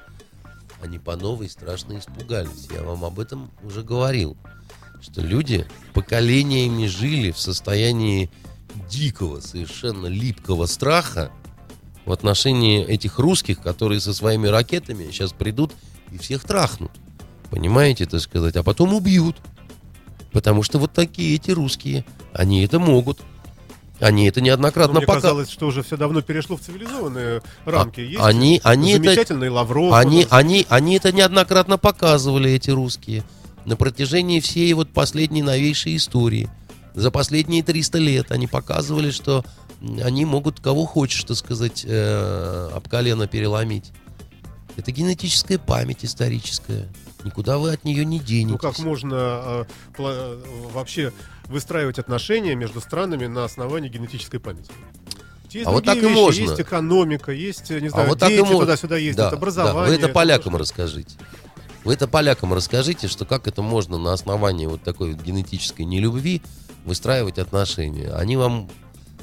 они по новой страшно испугались. Я вам об этом уже говорил, что люди поколениями жили в состоянии дикого, совершенно липкого страха в отношении этих русских, которые со своими ракетами сейчас придут и всех трахнут. Понимаете, так сказать, а потом убьют. Потому что вот такие эти русские, они это могут. Они это неоднократно Ну, мне пока- казалось, что уже все давно перешло в цивилизованные рамки. А- Есть они- они это- замечательный Лавров. у Они, они, они это неоднократно показывали, эти русские, на протяжении всей вот последней новейшей истории. За последние 300 лет они показывали, что они могут кого хочешь, так сказать, э, об колено переломить. Это генетическая память историческая. Никуда вы от нее не денетесь. Ну как можно а, э, вообще выстраивать отношения между странами на основании генетической памяти? Есть А вот так и вещи, можно. Есть экономика, есть, не А знаю, вот так и дети можно. туда-сюда ездят, Да, образование. да. Вы это полякам тоже. расскажите. Вы это полякам расскажите, что как это можно на основании вот такой вот генетической нелюбви выстраивать отношения. Они вам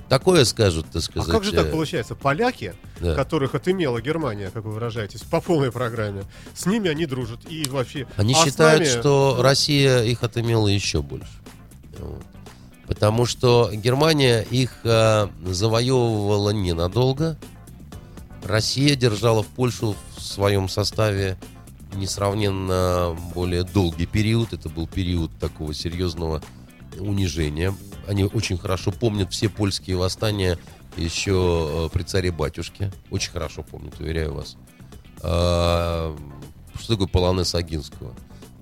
такое скажут, так А сказать. как же так э, получается? Поляки, да. которых отымела Германия, как вы выражаетесь, по полной программе, с ними они дружат. И вообще... Они а считают, нами- что Россия их отымела еще больше. Потому что Германия их э, завоевывала ненадолго. Россия держала в Польшу в своем составе несравненно более долгий период. Это был период такого серьезного унижения. Они очень хорошо помнят все польские восстания еще э, при царе-батюшке. Очень хорошо помнят, уверяю вас. А, Что такое полонез Агинского?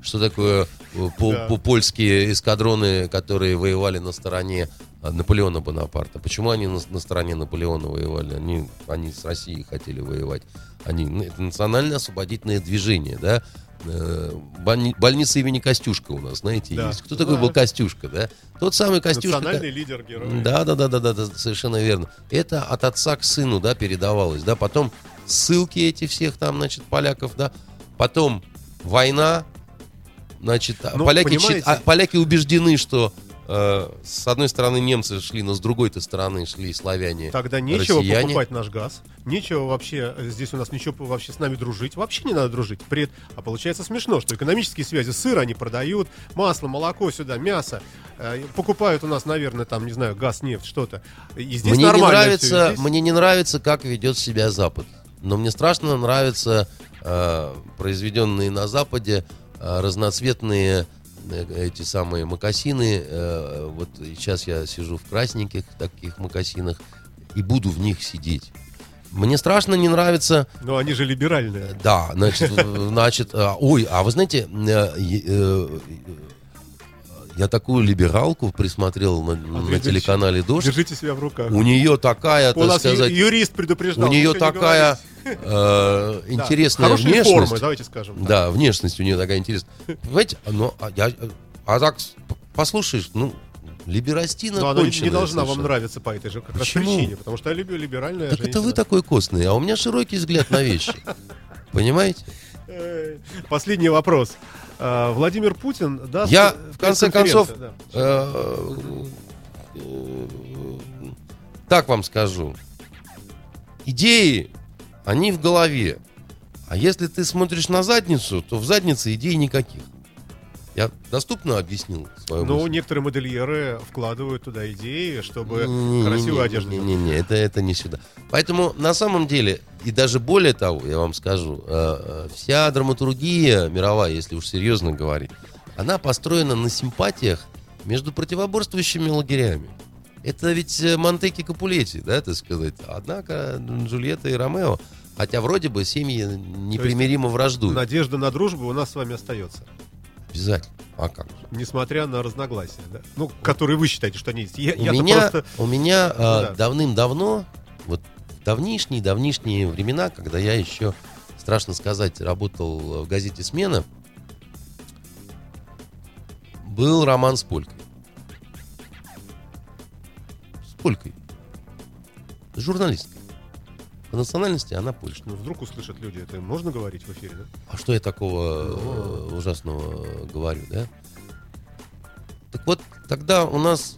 Что такое э, по- Да. по- польские эскадроны, которые воевали на стороне а, Наполеона Бонапарта? Почему они на, на стороне Наполеона воевали? Они, они с Россией хотели воевать. Они, ну, это национально-освободительное движение, да? Э, больни- больница имени Костюшка у нас, знаете, Да. есть. Кто такой был Знаю. Костюшка, да? Тот самый Костюшка. Национальный лидер героя. Да, да, да, да, да, да, совершенно верно. Это от отца к сыну, да, передавалось, да. Потом ссылки эти всех там, значит, поляков, да. Потом война, значит, а Ну, поляки, понимаете- а поляки убеждены, что э, с одной стороны немцы шли, но с другой-то стороны шли славяне. Тогда нечего россияне. покупать наш газ, нечего вообще, э, здесь у нас ничего вообще с нами дружить, вообще не надо дружить. При- А получается смешно, что экономические связи, сыр они продают, масло, молоко сюда, мясо, э, покупают у нас, наверное, там, не знаю, газ, нефть, что-то. И здесь Мне не нормально нравится, всё, и здесь- мне не нравится, как ведет себя Запад. Но мне страшно нравятся э, произведенные на Западе разноцветные э, эти самые макасины. Э, вот сейчас я сижу в красненьких таких макасинах и буду в них сидеть. Мне страшно не нравится Но они же либеральные. да, значит, э, [laughs] значит, а, ой, а вы знаете, э, э, я такую либералку присмотрел на, на Андрей телеканале Дождь. Держите себя в руках. У нее такая, У так сказать, юрист предупреждал. у нее не такая говорите. э, [laughs] Да. интересная Хорошие внешность. формы, давайте скажем. так. Да, внешность у нее такая интересная. Понимаете, ну, а, я, а так послушаешь, ну, либерастина Но она не- не конченая должна вам нравиться по этой же как раз причине, потому что я люблю либеральная Так это женщина. вы такой костный, а у меня широкий взгляд на вещи. [laughs] Понимаете? Последний вопрос. А, Владимир Путин даст... Я, в конце концов, да. Э, э, Так вам скажу. Идеи, они в голове. А если ты смотришь на задницу, то в заднице идей никаких. Я доступно объяснил свою Ну, мысль? некоторые модельеры вкладывают туда идеи, чтобы Не-не-не, красивую одежду делать. Не-не-не, это, это не сюда. Поэтому на самом деле, и даже более того, я вам скажу, э, э, вся драматургия мировая, если уж серьезно говорить, она построена на симпатиях между противоборствующими лагерями. Это ведь э, Монтеки Капулетти, да, так сказать. Однако Джульетта и Ромео, хотя вроде бы семьи непримиримо враждуют. Надежда на дружбу у нас с вами остается. Обязательно. А как? Несмотря на разногласия, да? Ну, которые вы считаете, что они есть. Я, У меня, просто... у меня а, да. давным-давно, вот давнишние, давнишние времена, когда я еще, страшно сказать, работал в газете «Смена», был роман с Полькой. С Полькой. С журналисткой. По национальности она польша. Ну, вдруг услышат люди, это можно говорить в эфире, да? А что я такого э, ужасного говорю, да? Так вот, тогда у нас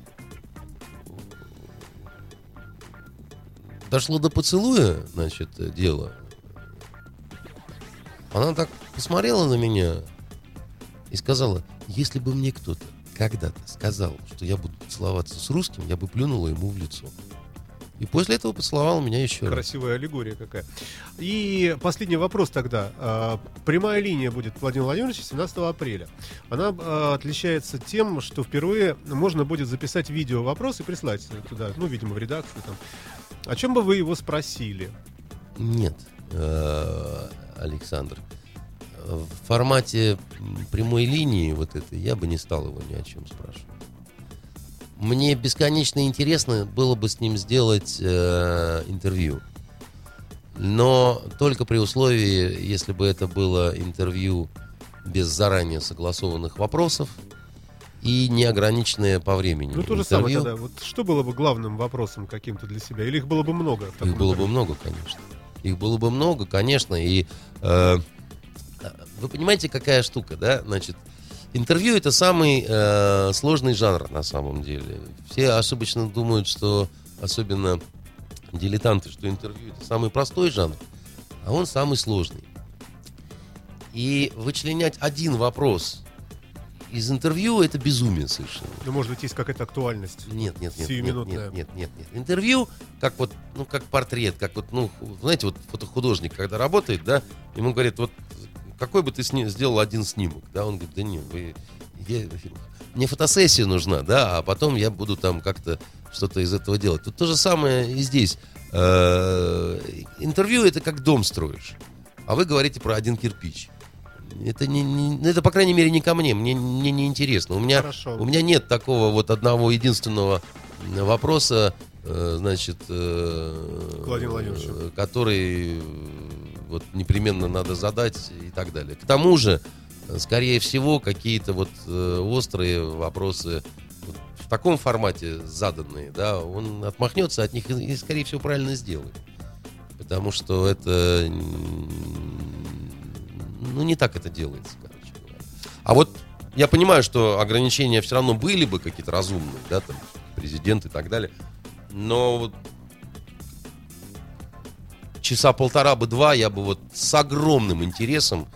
дошло до поцелуя, значит, дело, она так посмотрела на меня и сказала, если бы мне кто-то когда-то сказал, что я буду целоваться с русским, я бы плюнула ему в лицо. И после этого поцеловал меня еще. Красивая аллегория какая. И последний вопрос тогда. А, Прямая линия будет Владимир Владимирович 17 апреля. Она а, отличается тем, что впервые можно будет записать видео вопрос и прислать туда, ну, видимо, в редакцию. Там. О чем бы вы его спросили? Нет, э, Александр. В формате прямой линии вот этой я бы не стал его ни о чем спрашивать. Мне бесконечно интересно было бы с ним сделать э, интервью. Но только при условии, если бы это было интервью без заранее согласованных вопросов и неограниченное по времени. Ну, то же самое интервью. тогда. Вот что было бы главным вопросом каким-то для себя? Или их было бы много? Их было бы много, конечно. Их было бы много, конечно. И э, вы понимаете, какая штука, да? Значит, интервью это самый э, сложный жанр на самом деле. Все ошибочно думают, что особенно дилетанты, что интервью это самый простой жанр, а он самый сложный. И вычленять один вопрос из интервью это безумие совершенно. Ну, может быть, есть какая-то актуальность. Нет, нет, нет, Сиюминутная. нет, нет, нет, нет. Интервью, как вот, ну, как портрет, как вот, ну, знаете, вот фотохудожник, когда работает, да, ему говорят, вот, какой бы ты сни- сделал один снимок, да, он говорит, да нет, вы, я- мне фотосессия нужна, да, а потом я буду там как-то что-то из этого делать. Тут то же самое и здесь. Э, Интервью это как дом строишь, а вы говорите про один кирпич. Это, не, не- это, по крайней мере, не ко мне. Мне, мне не интересно. У меня, Хорошо. у меня нет такого вот одного единственного вопроса, э, значит, э, который вот непременно надо задать и так далее. К тому же, э, скорее всего, какие-то вот э, острые вопросы в таком формате заданные, да, он отмахнется от них и, скорее всего, правильно сделает. Потому что это, ну, не так это делается, короче говоря. А вот я понимаю, что ограничения все равно были бы какие-то разумные, да, там, президент и так далее. Но вот часа полтора бы два я бы вот с огромным интересом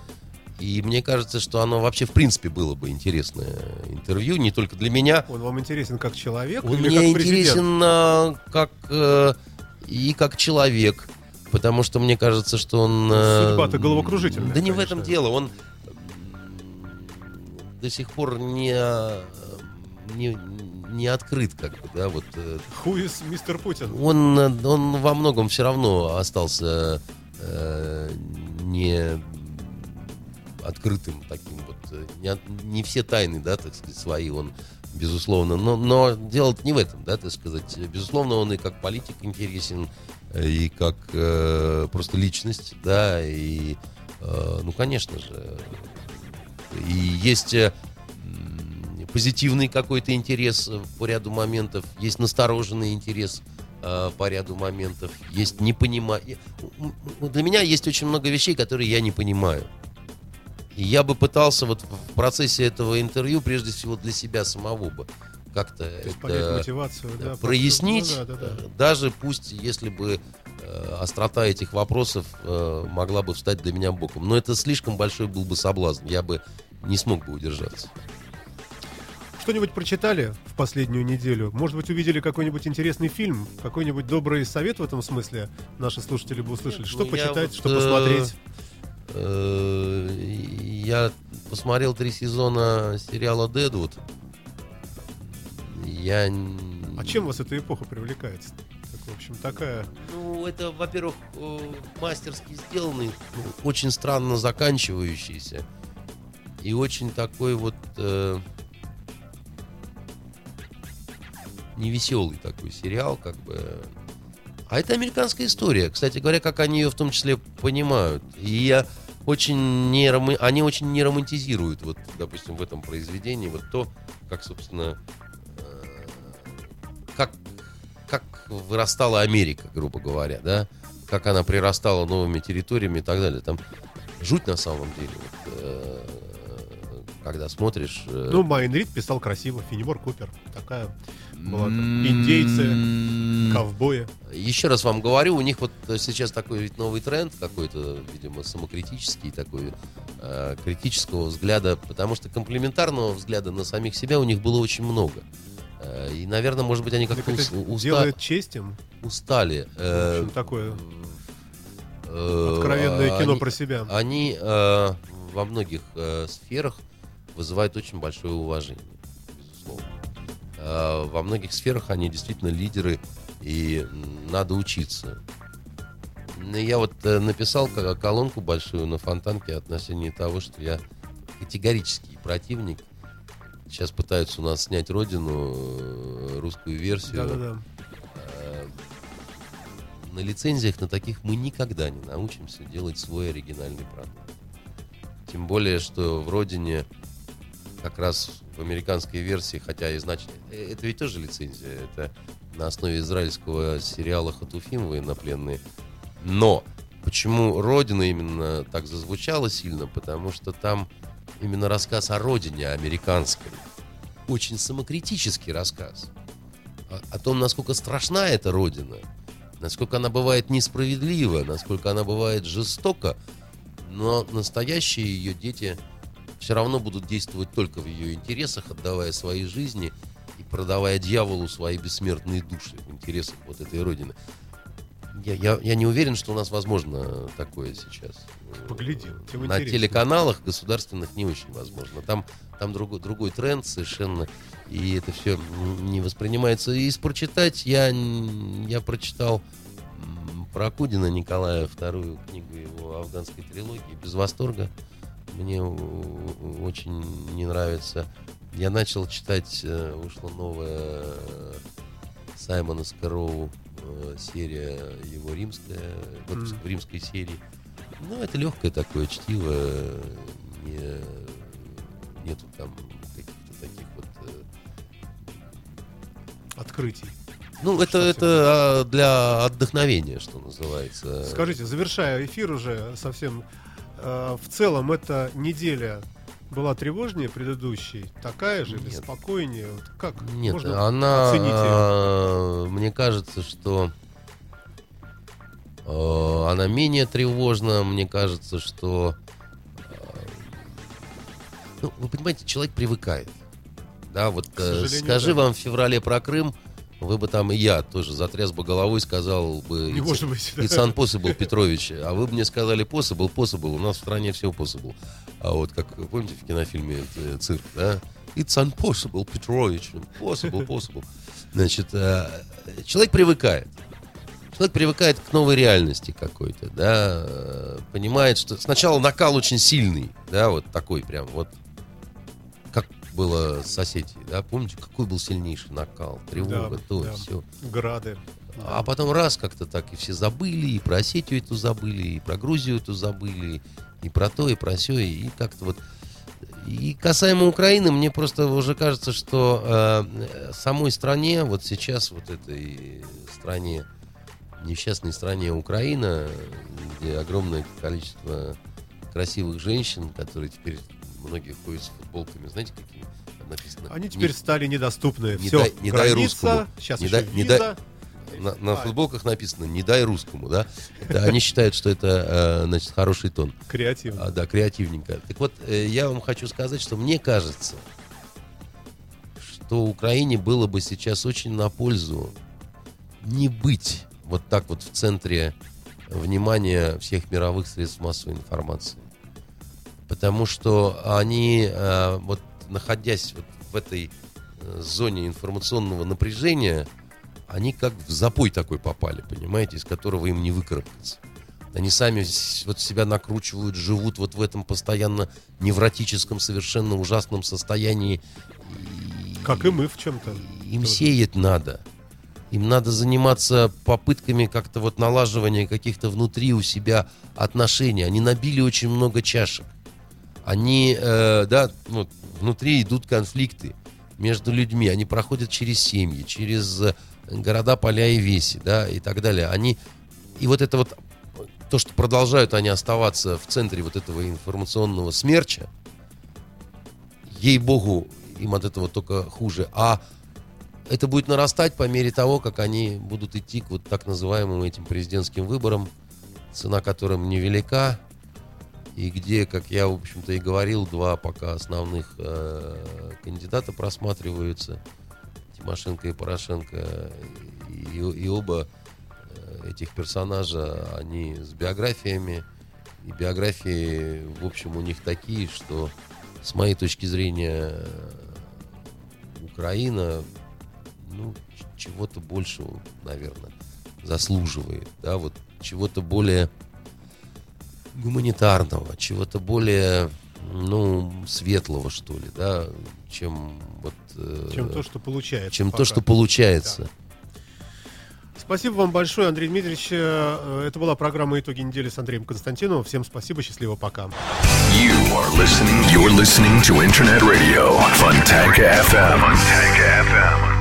и мне кажется, что оно вообще в принципе было бы интересное интервью, не только для меня. Он вам интересен как человек Он мне как президент? интересен а, как э, и как человек, потому что мне кажется, что он... э, Судьба-то головокружительная, Да не в конечно. этом дело, он до сих пор не, не, не открыт, как бы, да, вот. э, Who is мистер Путин? Он, э, он во многом все равно остался э, не открытым таким вот. э, Не, не все тайны, да, так сказать, свои он, безусловно. Но, но дело не в этом, да, так сказать. Безусловно, он и как политик интересен, э, и как э, просто личность, да, и, э, ну, конечно же. И есть э, позитивный какой-то интерес э, по ряду моментов, есть настороженный интерес э, по ряду моментов, есть непонимание. Для меня есть очень много вещей, которые я не понимаю. И я бы пытался вот в процессе этого интервью, прежде всего для себя самого бы, как-то мотивацию, да, э, прояснить, Ну да, да, да. даже пусть если бы э, острота этих вопросов э, могла бы встать для меня боком. Но это слишком большой был бы соблазн, я бы не смог бы удержаться. Что-нибудь прочитали в последнюю неделю? Может быть, увидели какой-нибудь интересный фильм? Какой-нибудь добрый совет в этом смысле наши слушатели бы услышали? Что ну, почитать, вот, что э, посмотреть? Э, Я посмотрел три сезона сериала Дедвуд. Я... А чем вас эта эпоха привлекает? В общем, такая... Ну, это, во-первых, э, мастерски сделанный, очень странно заканчивающийся. И очень такой вот э, невеселый такой сериал, как бы. А это американская история. Кстати говоря, как они ее в том числе понимают. И я очень не рома- они очень не романтизируют, вот, допустим, в этом произведении, вот то, как, собственно, э, как, как вырастала Америка, грубо говоря, да, как она прирастала новыми территориями и так далее. Там жуть на самом деле. Вот, э, когда смотришь... э, Ну, Майн Рид писал красиво, Финемор Купер. Такая была там. м, Индейцы, ковбои. Еще раз вам говорю, у них вот сейчас такой ведь новый тренд какой-то, видимо, самокритический такой, э, критического взгляда, потому что комплементарного взгляда на самих себя у них было очень много. Э, и, наверное, может быть, они как-то уста- делает честь им. устали. Э, такое э, откровенное кино они- про себя. Они э, во многих э, сферах вызывают очень большое уважение, во многих сферах они действительно лидеры, и надо учиться. Ну, Я вот э, написал ко- колонку большую на фонтанке относительно того, что я категорический противник. Сейчас пытаются у нас снять родину, э, русскую версию. Да-да-да. Э, на лицензиях на таких мы никогда не научимся делать свой оригинальный продукт. Тем более, что в родине как раз в американской версии, хотя изначально... э, Это ведь тоже лицензия. Это на основе израильского сериала «Хатуфим» военнопленные. Но почему «Родина» именно так зазвучала сильно? Потому что там именно рассказ о родине американской. Очень самокритический рассказ. О, о том, насколько страшна эта родина, насколько она бывает несправедлива, насколько она бывает жестока, но настоящие ее дети все равно будут действовать только в ее интересах, отдавая свои жизни и продавая дьяволу свои бессмертные души в интересах вот этой родины. Я, я, я не уверен, что у нас возможно такое сейчас. Поглядим, тем На интереснее. телеканалах государственных не очень возможно. Там, там другой, другой тренд совершенно, и это все не воспринимается. И из прочитать я, я прочитал про Кудина Николая вторую книгу его афганской трилогии без восторга. Мне очень не нравится. Я начал читать, э, вышла новая э, Саймона Скороу э, серия его римская, выпуск в римской серии. Ну, это легкое такое чтиво, не, нету там каких-то таких вот... Открытий. Ну, это, это а, для отдохновения, что называется. Скажите, завершая эфир уже совсем, в целом эта неделя была тревожнее предыдущей, такая же или Нет. спокойнее? Вот как Нет, можно она, оценить её? а, мне кажется, что э, она менее тревожна. Мне кажется, что, э, ну, вы понимаете, человек привыкает. Да, вот э, скажи да. вам в феврале про Крым, вы бы там и я тоже затряс бы головой, сказал бы. Не «It's- может быть. да. It's impossible, Петрович. А вы бы мне сказали possible, possible. У нас в стране все possible. А вот как, помните в кинофильме э, «Цирк», да? It's impossible, Петрович. Possible, possible. Значит, э, человек привыкает. Человек привыкает к новой реальности какой-то, да, э, понимает, что сначала накал очень сильный, да, вот такой прям, вот было с Осетией, да, помните, какой был сильнейший накал, тревога, Да, то, да. все. Грады. А потом раз как-то так и все забыли, и про Осетию эту забыли, и про Грузию эту забыли, и про то, и про все, и как-то вот... И касаемо Украины, мне просто уже кажется, что э, самой стране, вот сейчас вот этой стране, несчастной стране Украина, где огромное количество красивых женщин, которые теперь многие ходят с футболками, знаете, какими там написано? Они Не- теперь стали недоступны. не Все, дай- не дай граница, русскому. сейчас Не дай- не дай- виза. на, на футболках написано «не дай русскому», да? Это они считают, что это, э, значит, хороший тон. Креативно. А, да, креативненько. Так вот, э, я вам хочу сказать, что мне кажется, что Украине было бы сейчас очень на пользу не быть вот так вот в центре внимания всех мировых средств массовой информации. Потому что они, э, вот находясь вот в этой э, зоне информационного напряжения, они как в запой такой попали, понимаете, из которого им не выкарабкаться. Они сами вот себя накручивают, живут вот в этом постоянно невротическом, совершенно ужасном состоянии. Как и мы в чем-то. Им тоже. сеять надо. Им надо заниматься попытками как-то вот налаживания каких-то внутри у себя отношений. Они набили очень много чашек. Они, э, да, ну, внутри идут конфликты между людьми. Они проходят через семьи, через э, города, поля и веси, да, и так далее. Они, и вот это вот, то, что продолжают они оставаться в центре вот этого информационного смерча, ей-богу, им от этого только хуже. А это будет нарастать по мере того, как они будут идти к вот так называемым этим президентским выборам, цена которым невелика, и где, как я, в общем-то, и говорил, два пока основных э, кандидата просматриваются, Тимошенко и Порошенко, и, и оба э, этих персонажа, они с биографиями, и биографии, в общем, у них такие, что, с моей точки зрения, Украина ну, чего-то большего, наверное, заслуживает, да, вот чего-то более гуманитарного, чего-то более, ну, светлого, что ли, да, чем вот... Э, чем то, что получается. Чем пока. то, что получается. Да. Спасибо вам большое, Андрей Дмитриевич. Э, это была программа «Итоги недели» с Андреем Константиновым. Всем спасибо, счастливо, пока. You are listening, you're listening to Internet Radio, Fontanka FM. Fontanka FM.